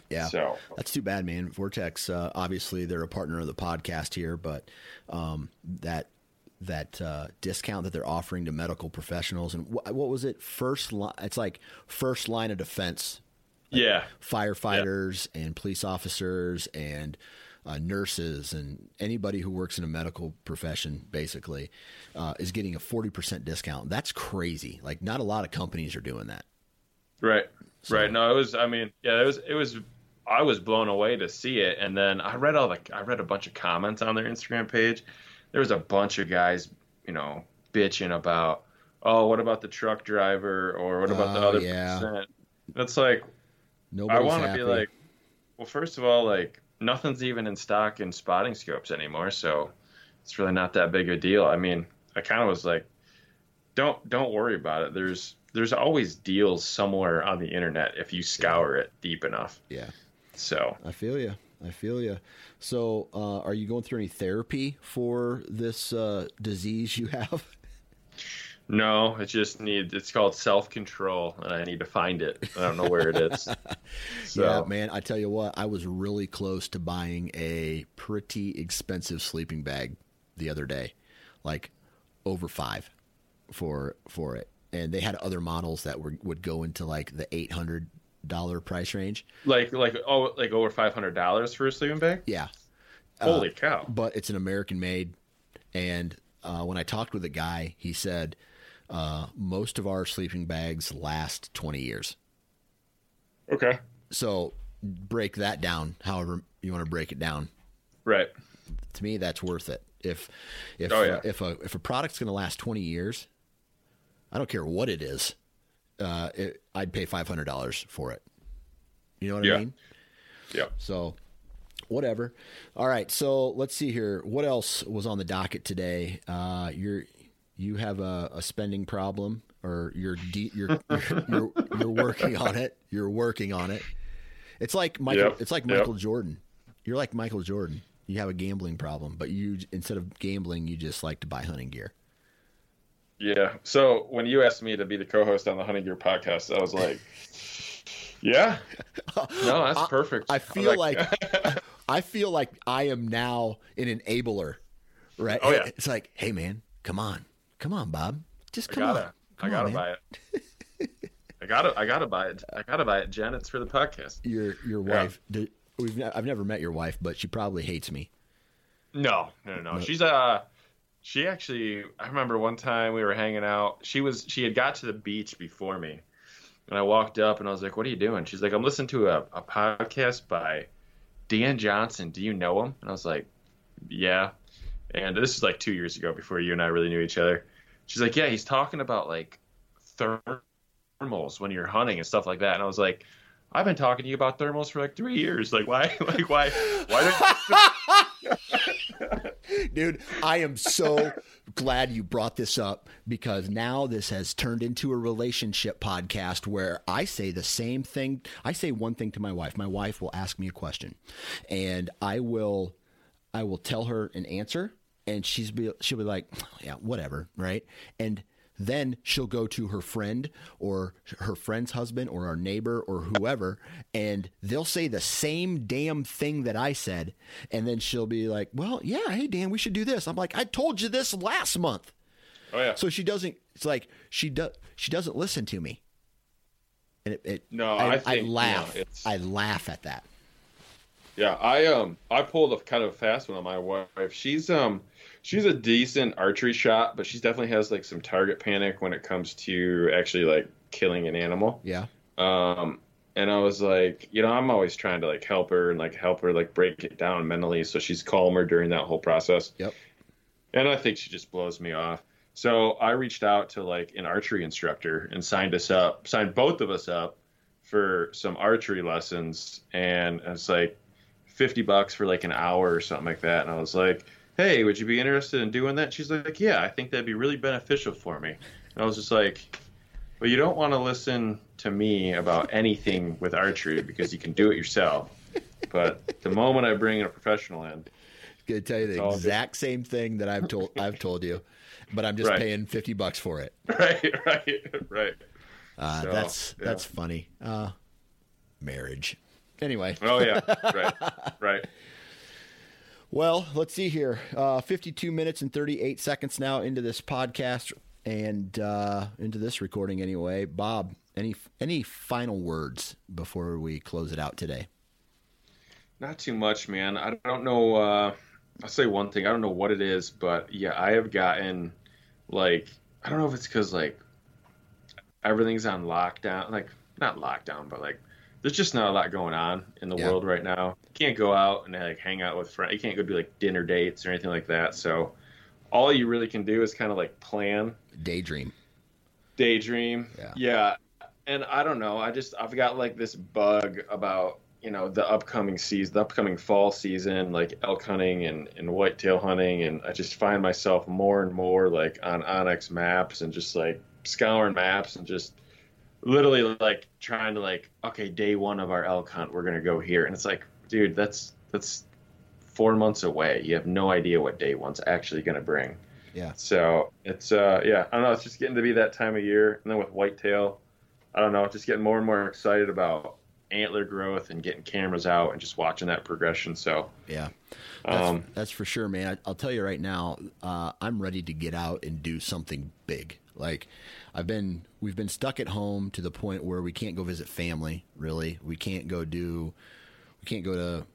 yeah. So That's too bad, man. Vortex, uh, obviously, they're a partner of the podcast here, but um, that that uh, discount that they're offering to medical professionals and wh- what was it? First line. It's like first line of defense. yeah, Firefighters and police officers and uh, nurses and anybody who works in a medical profession basically uh, is getting a forty percent discount. That's crazy. Like, not a lot of companies are doing that. Right. So- Right. No, it was. I mean, yeah, it was. It was. I was blown away to see it, and then I read all the. I read a bunch of comments on their Instagram page. There was a bunch of guys, you know, bitching about, oh, what about the truck driver, or what about the Oh, other yeah. percent? That's like, Nobody's I want to be like, well, first of all, like nothing's even in stock in spotting scopes anymore, so it's really not that big a deal. I mean, I kind of was like, don't don't worry about it. There's there's always deals somewhere on the internet if you scour it deep enough. yeah. So I feel you. I feel you. So, uh, are you going through any therapy for this uh, disease you have? no, it just needs. It's called self control, and I need to find it. I don't know where it is. So Yeah, man. I tell you what, I was really close to buying a pretty expensive sleeping bag the other day, like over five for for it, and they had other models that were would go into like the eight hundred dollar price range. like like oh like over five hundred dollars for a sleeping bag. Yeah, Holy cow! but it's an American made, and uh, when I talked with a guy, he said uh, most of our sleeping bags last 20 years. Okay. So break that down, however you want to break it down. Right. To me, that's worth it. If if Oh, yeah. uh, if a if a product's going to last 20 years, I don't care what it is. Uh, it, I'd pay five hundred dollars for it. You know what Yeah. I mean? Yeah. So, whatever. All right. So let's see here. What else was on the docket today? Uh, you're you have a, a spending problem, or you're, de- you're you're you're you're working on it. You're working on it. It's like Michael. Yep. It's like Yep. Michael Jordan. You're like Michael Jordan. You have a gambling problem, but you instead of gambling, you just like to buy hunting gear. Yeah. So when you asked me to be the co-host on the Hunting Gear podcast, I was like, "Yeah, no, that's perfect." I feel like, I feel like I am now an enabler, right? Oh, yeah. It's like, hey man, come on, come on, Bob, just I come gotta, on, I gotta on, buy it. I gotta, I gotta buy it. I gotta buy it, Jen. It's for the podcast. Your your Yeah. wife. Did, we've I've never met your wife, but she probably hates me. No, no, no. She's uh she actually I remember one time we were hanging out. She was she had got to the beach before me. And I walked up and I was like, What are you doing? She's like, I'm listening to a, a podcast by Dan Johnson. Do you know him? And I was like, Yeah. And this is like two years ago before you and I really knew each other. She's like, Yeah, he's talking about like thermals when you're hunting and stuff like that. And I was like, I've been talking to you about thermals for like three years. Like why like why why don't Dude, I am so glad you brought this up because now this has turned into a relationship podcast where I say the same thing. I say one thing to my wife. My wife will ask me a question and I will I will tell her an answer and she's be she'll be like, "Yeah, whatever," right? And then she'll go to her friend or her friend's husband or our neighbor or whoever, and they'll say the same damn thing that I said. And then she'll be like, Well, yeah, hey, Dan, we should do this. I'm like, I told you this last month. Oh yeah. So she doesn't, it's like, she, do, she doesn't listen to me. And it, it No, I, I think, you know, laugh. I laugh at that. Yeah, I um I pulled a kind of fast one on my wife. She's um she's a decent archery shot, but she definitely has like some target panic when it comes to actually like killing an animal. Yeah. Um and I was like, you know, I'm always trying to like help her and like help her like break it down mentally so she's calmer during that whole process. Yep. And I think she just blows me off. So I reached out to like an archery instructor and signed us up, signed both of us up for some archery lessons. And it's like 50 bucks for like an hour or something like that. And I was like, hey, would you be interested in doing that? She's like, yeah, I think that'd be really beneficial for me. And I was just like, well, you don't want to listen to me about anything with archery because you can do it yourself. But the moment I bring in a professional in, Gonna tell you the all good. exact same thing that I've told I've told you, but I'm just Right. paying fifty bucks for it. right, right, right. Uh, So, that's yeah. that's funny. Uh, marriage. Anyway, Oh yeah, right, right. Well, let's see here. Uh, 52 minutes and 38 seconds now into this podcast and uh, into this recording anyway. Bob, any any final words before we close it out today? Not too much, man. I don't know. Uh, I'll say one thing. I don't know what it is, but yeah, I have gotten like I don't know if it's because like everything's on lockdown. Like not lockdown, but like there's just not a lot going on in the Yeah. world right now. You can't go out and like hang out with friends. You can't go do like dinner dates or anything like that. So all you really can do is kind of like plan Daydream. daydream Yeah. yeah and i don't know i just i've got like this bug about you know the upcoming season the upcoming fall season like elk hunting and, and whitetail hunting and i just find myself more and more like on onX maps and just like scouring maps and just literally like trying to like okay day one of our elk hunt we're gonna go here and it's like dude that's that's four months away you have no idea what day one's actually gonna bring Yeah. so it's uh yeah, I don't know, it's just getting to be that time of year. And then with whitetail, I don't know, just getting more and more excited about antler growth and getting cameras out and just watching that progression. So Yeah. That's, um that's for sure, man. I, I'll tell you right now, uh, I'm ready to get out and do something big. Like I've been, we've been stuck at home to the point where we can't go visit family. Really, we can't go do, we can't go to.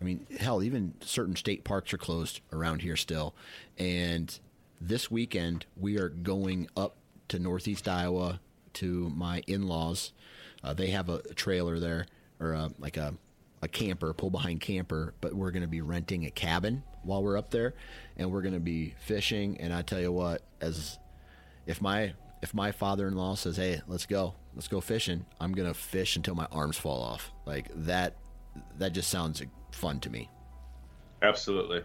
I mean, hell, even certain state parks are closed around here still, and this weekend we are going up to Northeast Iowa to my in-laws. Uh, they have a trailer there, or a, like a a camper, pull behind camper, but we're going to be renting a cabin while we're up there, and we're going to be fishing. And I tell you what, as if my if my father-in-law says, "Hey, let's go, let's go fishing," I'm going to fish until my arms fall off. Like that, that just sounds fun to me. Absolutely,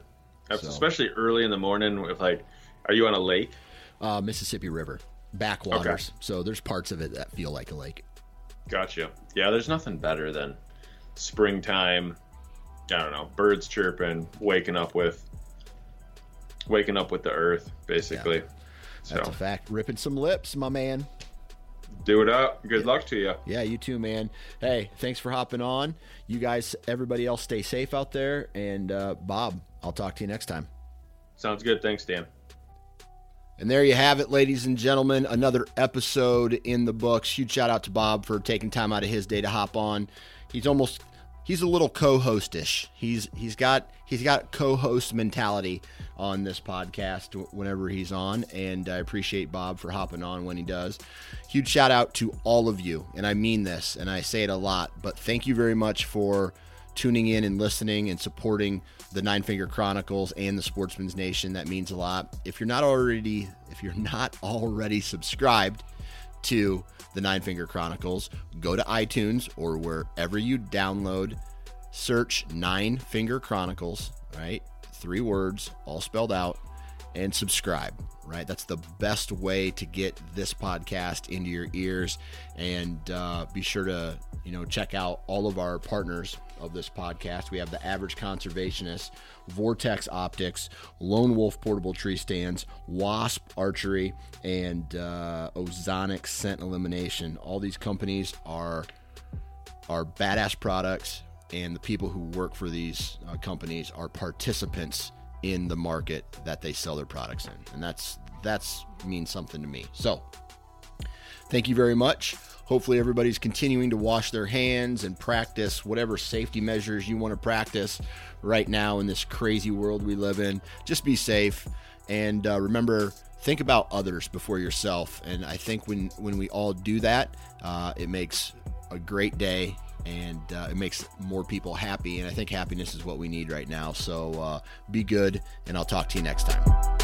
so, especially early in the morning. With like, are you on a lake? Uh, Mississippi River backwaters. Okay. So there's parts of it that feel like a lake. Gotcha. Yeah, there's nothing better than springtime. I don't know, birds chirping, waking up with, waking up with the earth, basically. Yeah. That's so. a fact. Ripping some lips, my man. Do it up. Good yeah. luck to you. Yeah, you too, man. Hey, thanks for hopping on. You guys, everybody else, stay safe out there. And uh, Bob, I'll talk to you next time. Sounds good. Thanks, Dan. And there you have it, ladies and gentlemen. Another episode in the books. Huge shout out to Bob for taking time out of his day to hop on. He's almost he's a little co-hostish. He's he's got he's got co-host mentality on this podcast whenever he's on, and I appreciate Bob for hopping on when he does. Huge shout out to all of you, and I mean this, and I say it a lot, but thank you very much for tuning in and listening and supporting the Nine Finger Chronicles and the Sportsman's Nation. That means a lot. If you're not already if you're not already subscribed to the Nine Finger Chronicles, go to iTunes or wherever you download, search Nine Finger Chronicles, right? Three words, all spelled out, and subscribe, right? That's the best way to get this podcast into your ears. And uh, be sure to, you know, check out all of our partners of this podcast. We have the Average Conservationist, Vortex Optics, Lone Wolf Portable Tree Stands, Wasp Archery, and uh, Ozonic Scent Elimination. All these companies are are badass products, and the people who work for these uh, companies are participants in the market that they sell their products in, and that's that's means something to me. So, thank you very much. Hopefully, everybody's continuing to wash their hands and practice whatever safety measures you want to practice right now in this crazy world we live in. Just be safe and uh, remember, think about others before yourself. And I think when when we all do that, uh, it makes a great day and uh, it makes more people happy. And I think happiness is what we need right now. So uh, be good, and I'll talk to you next time.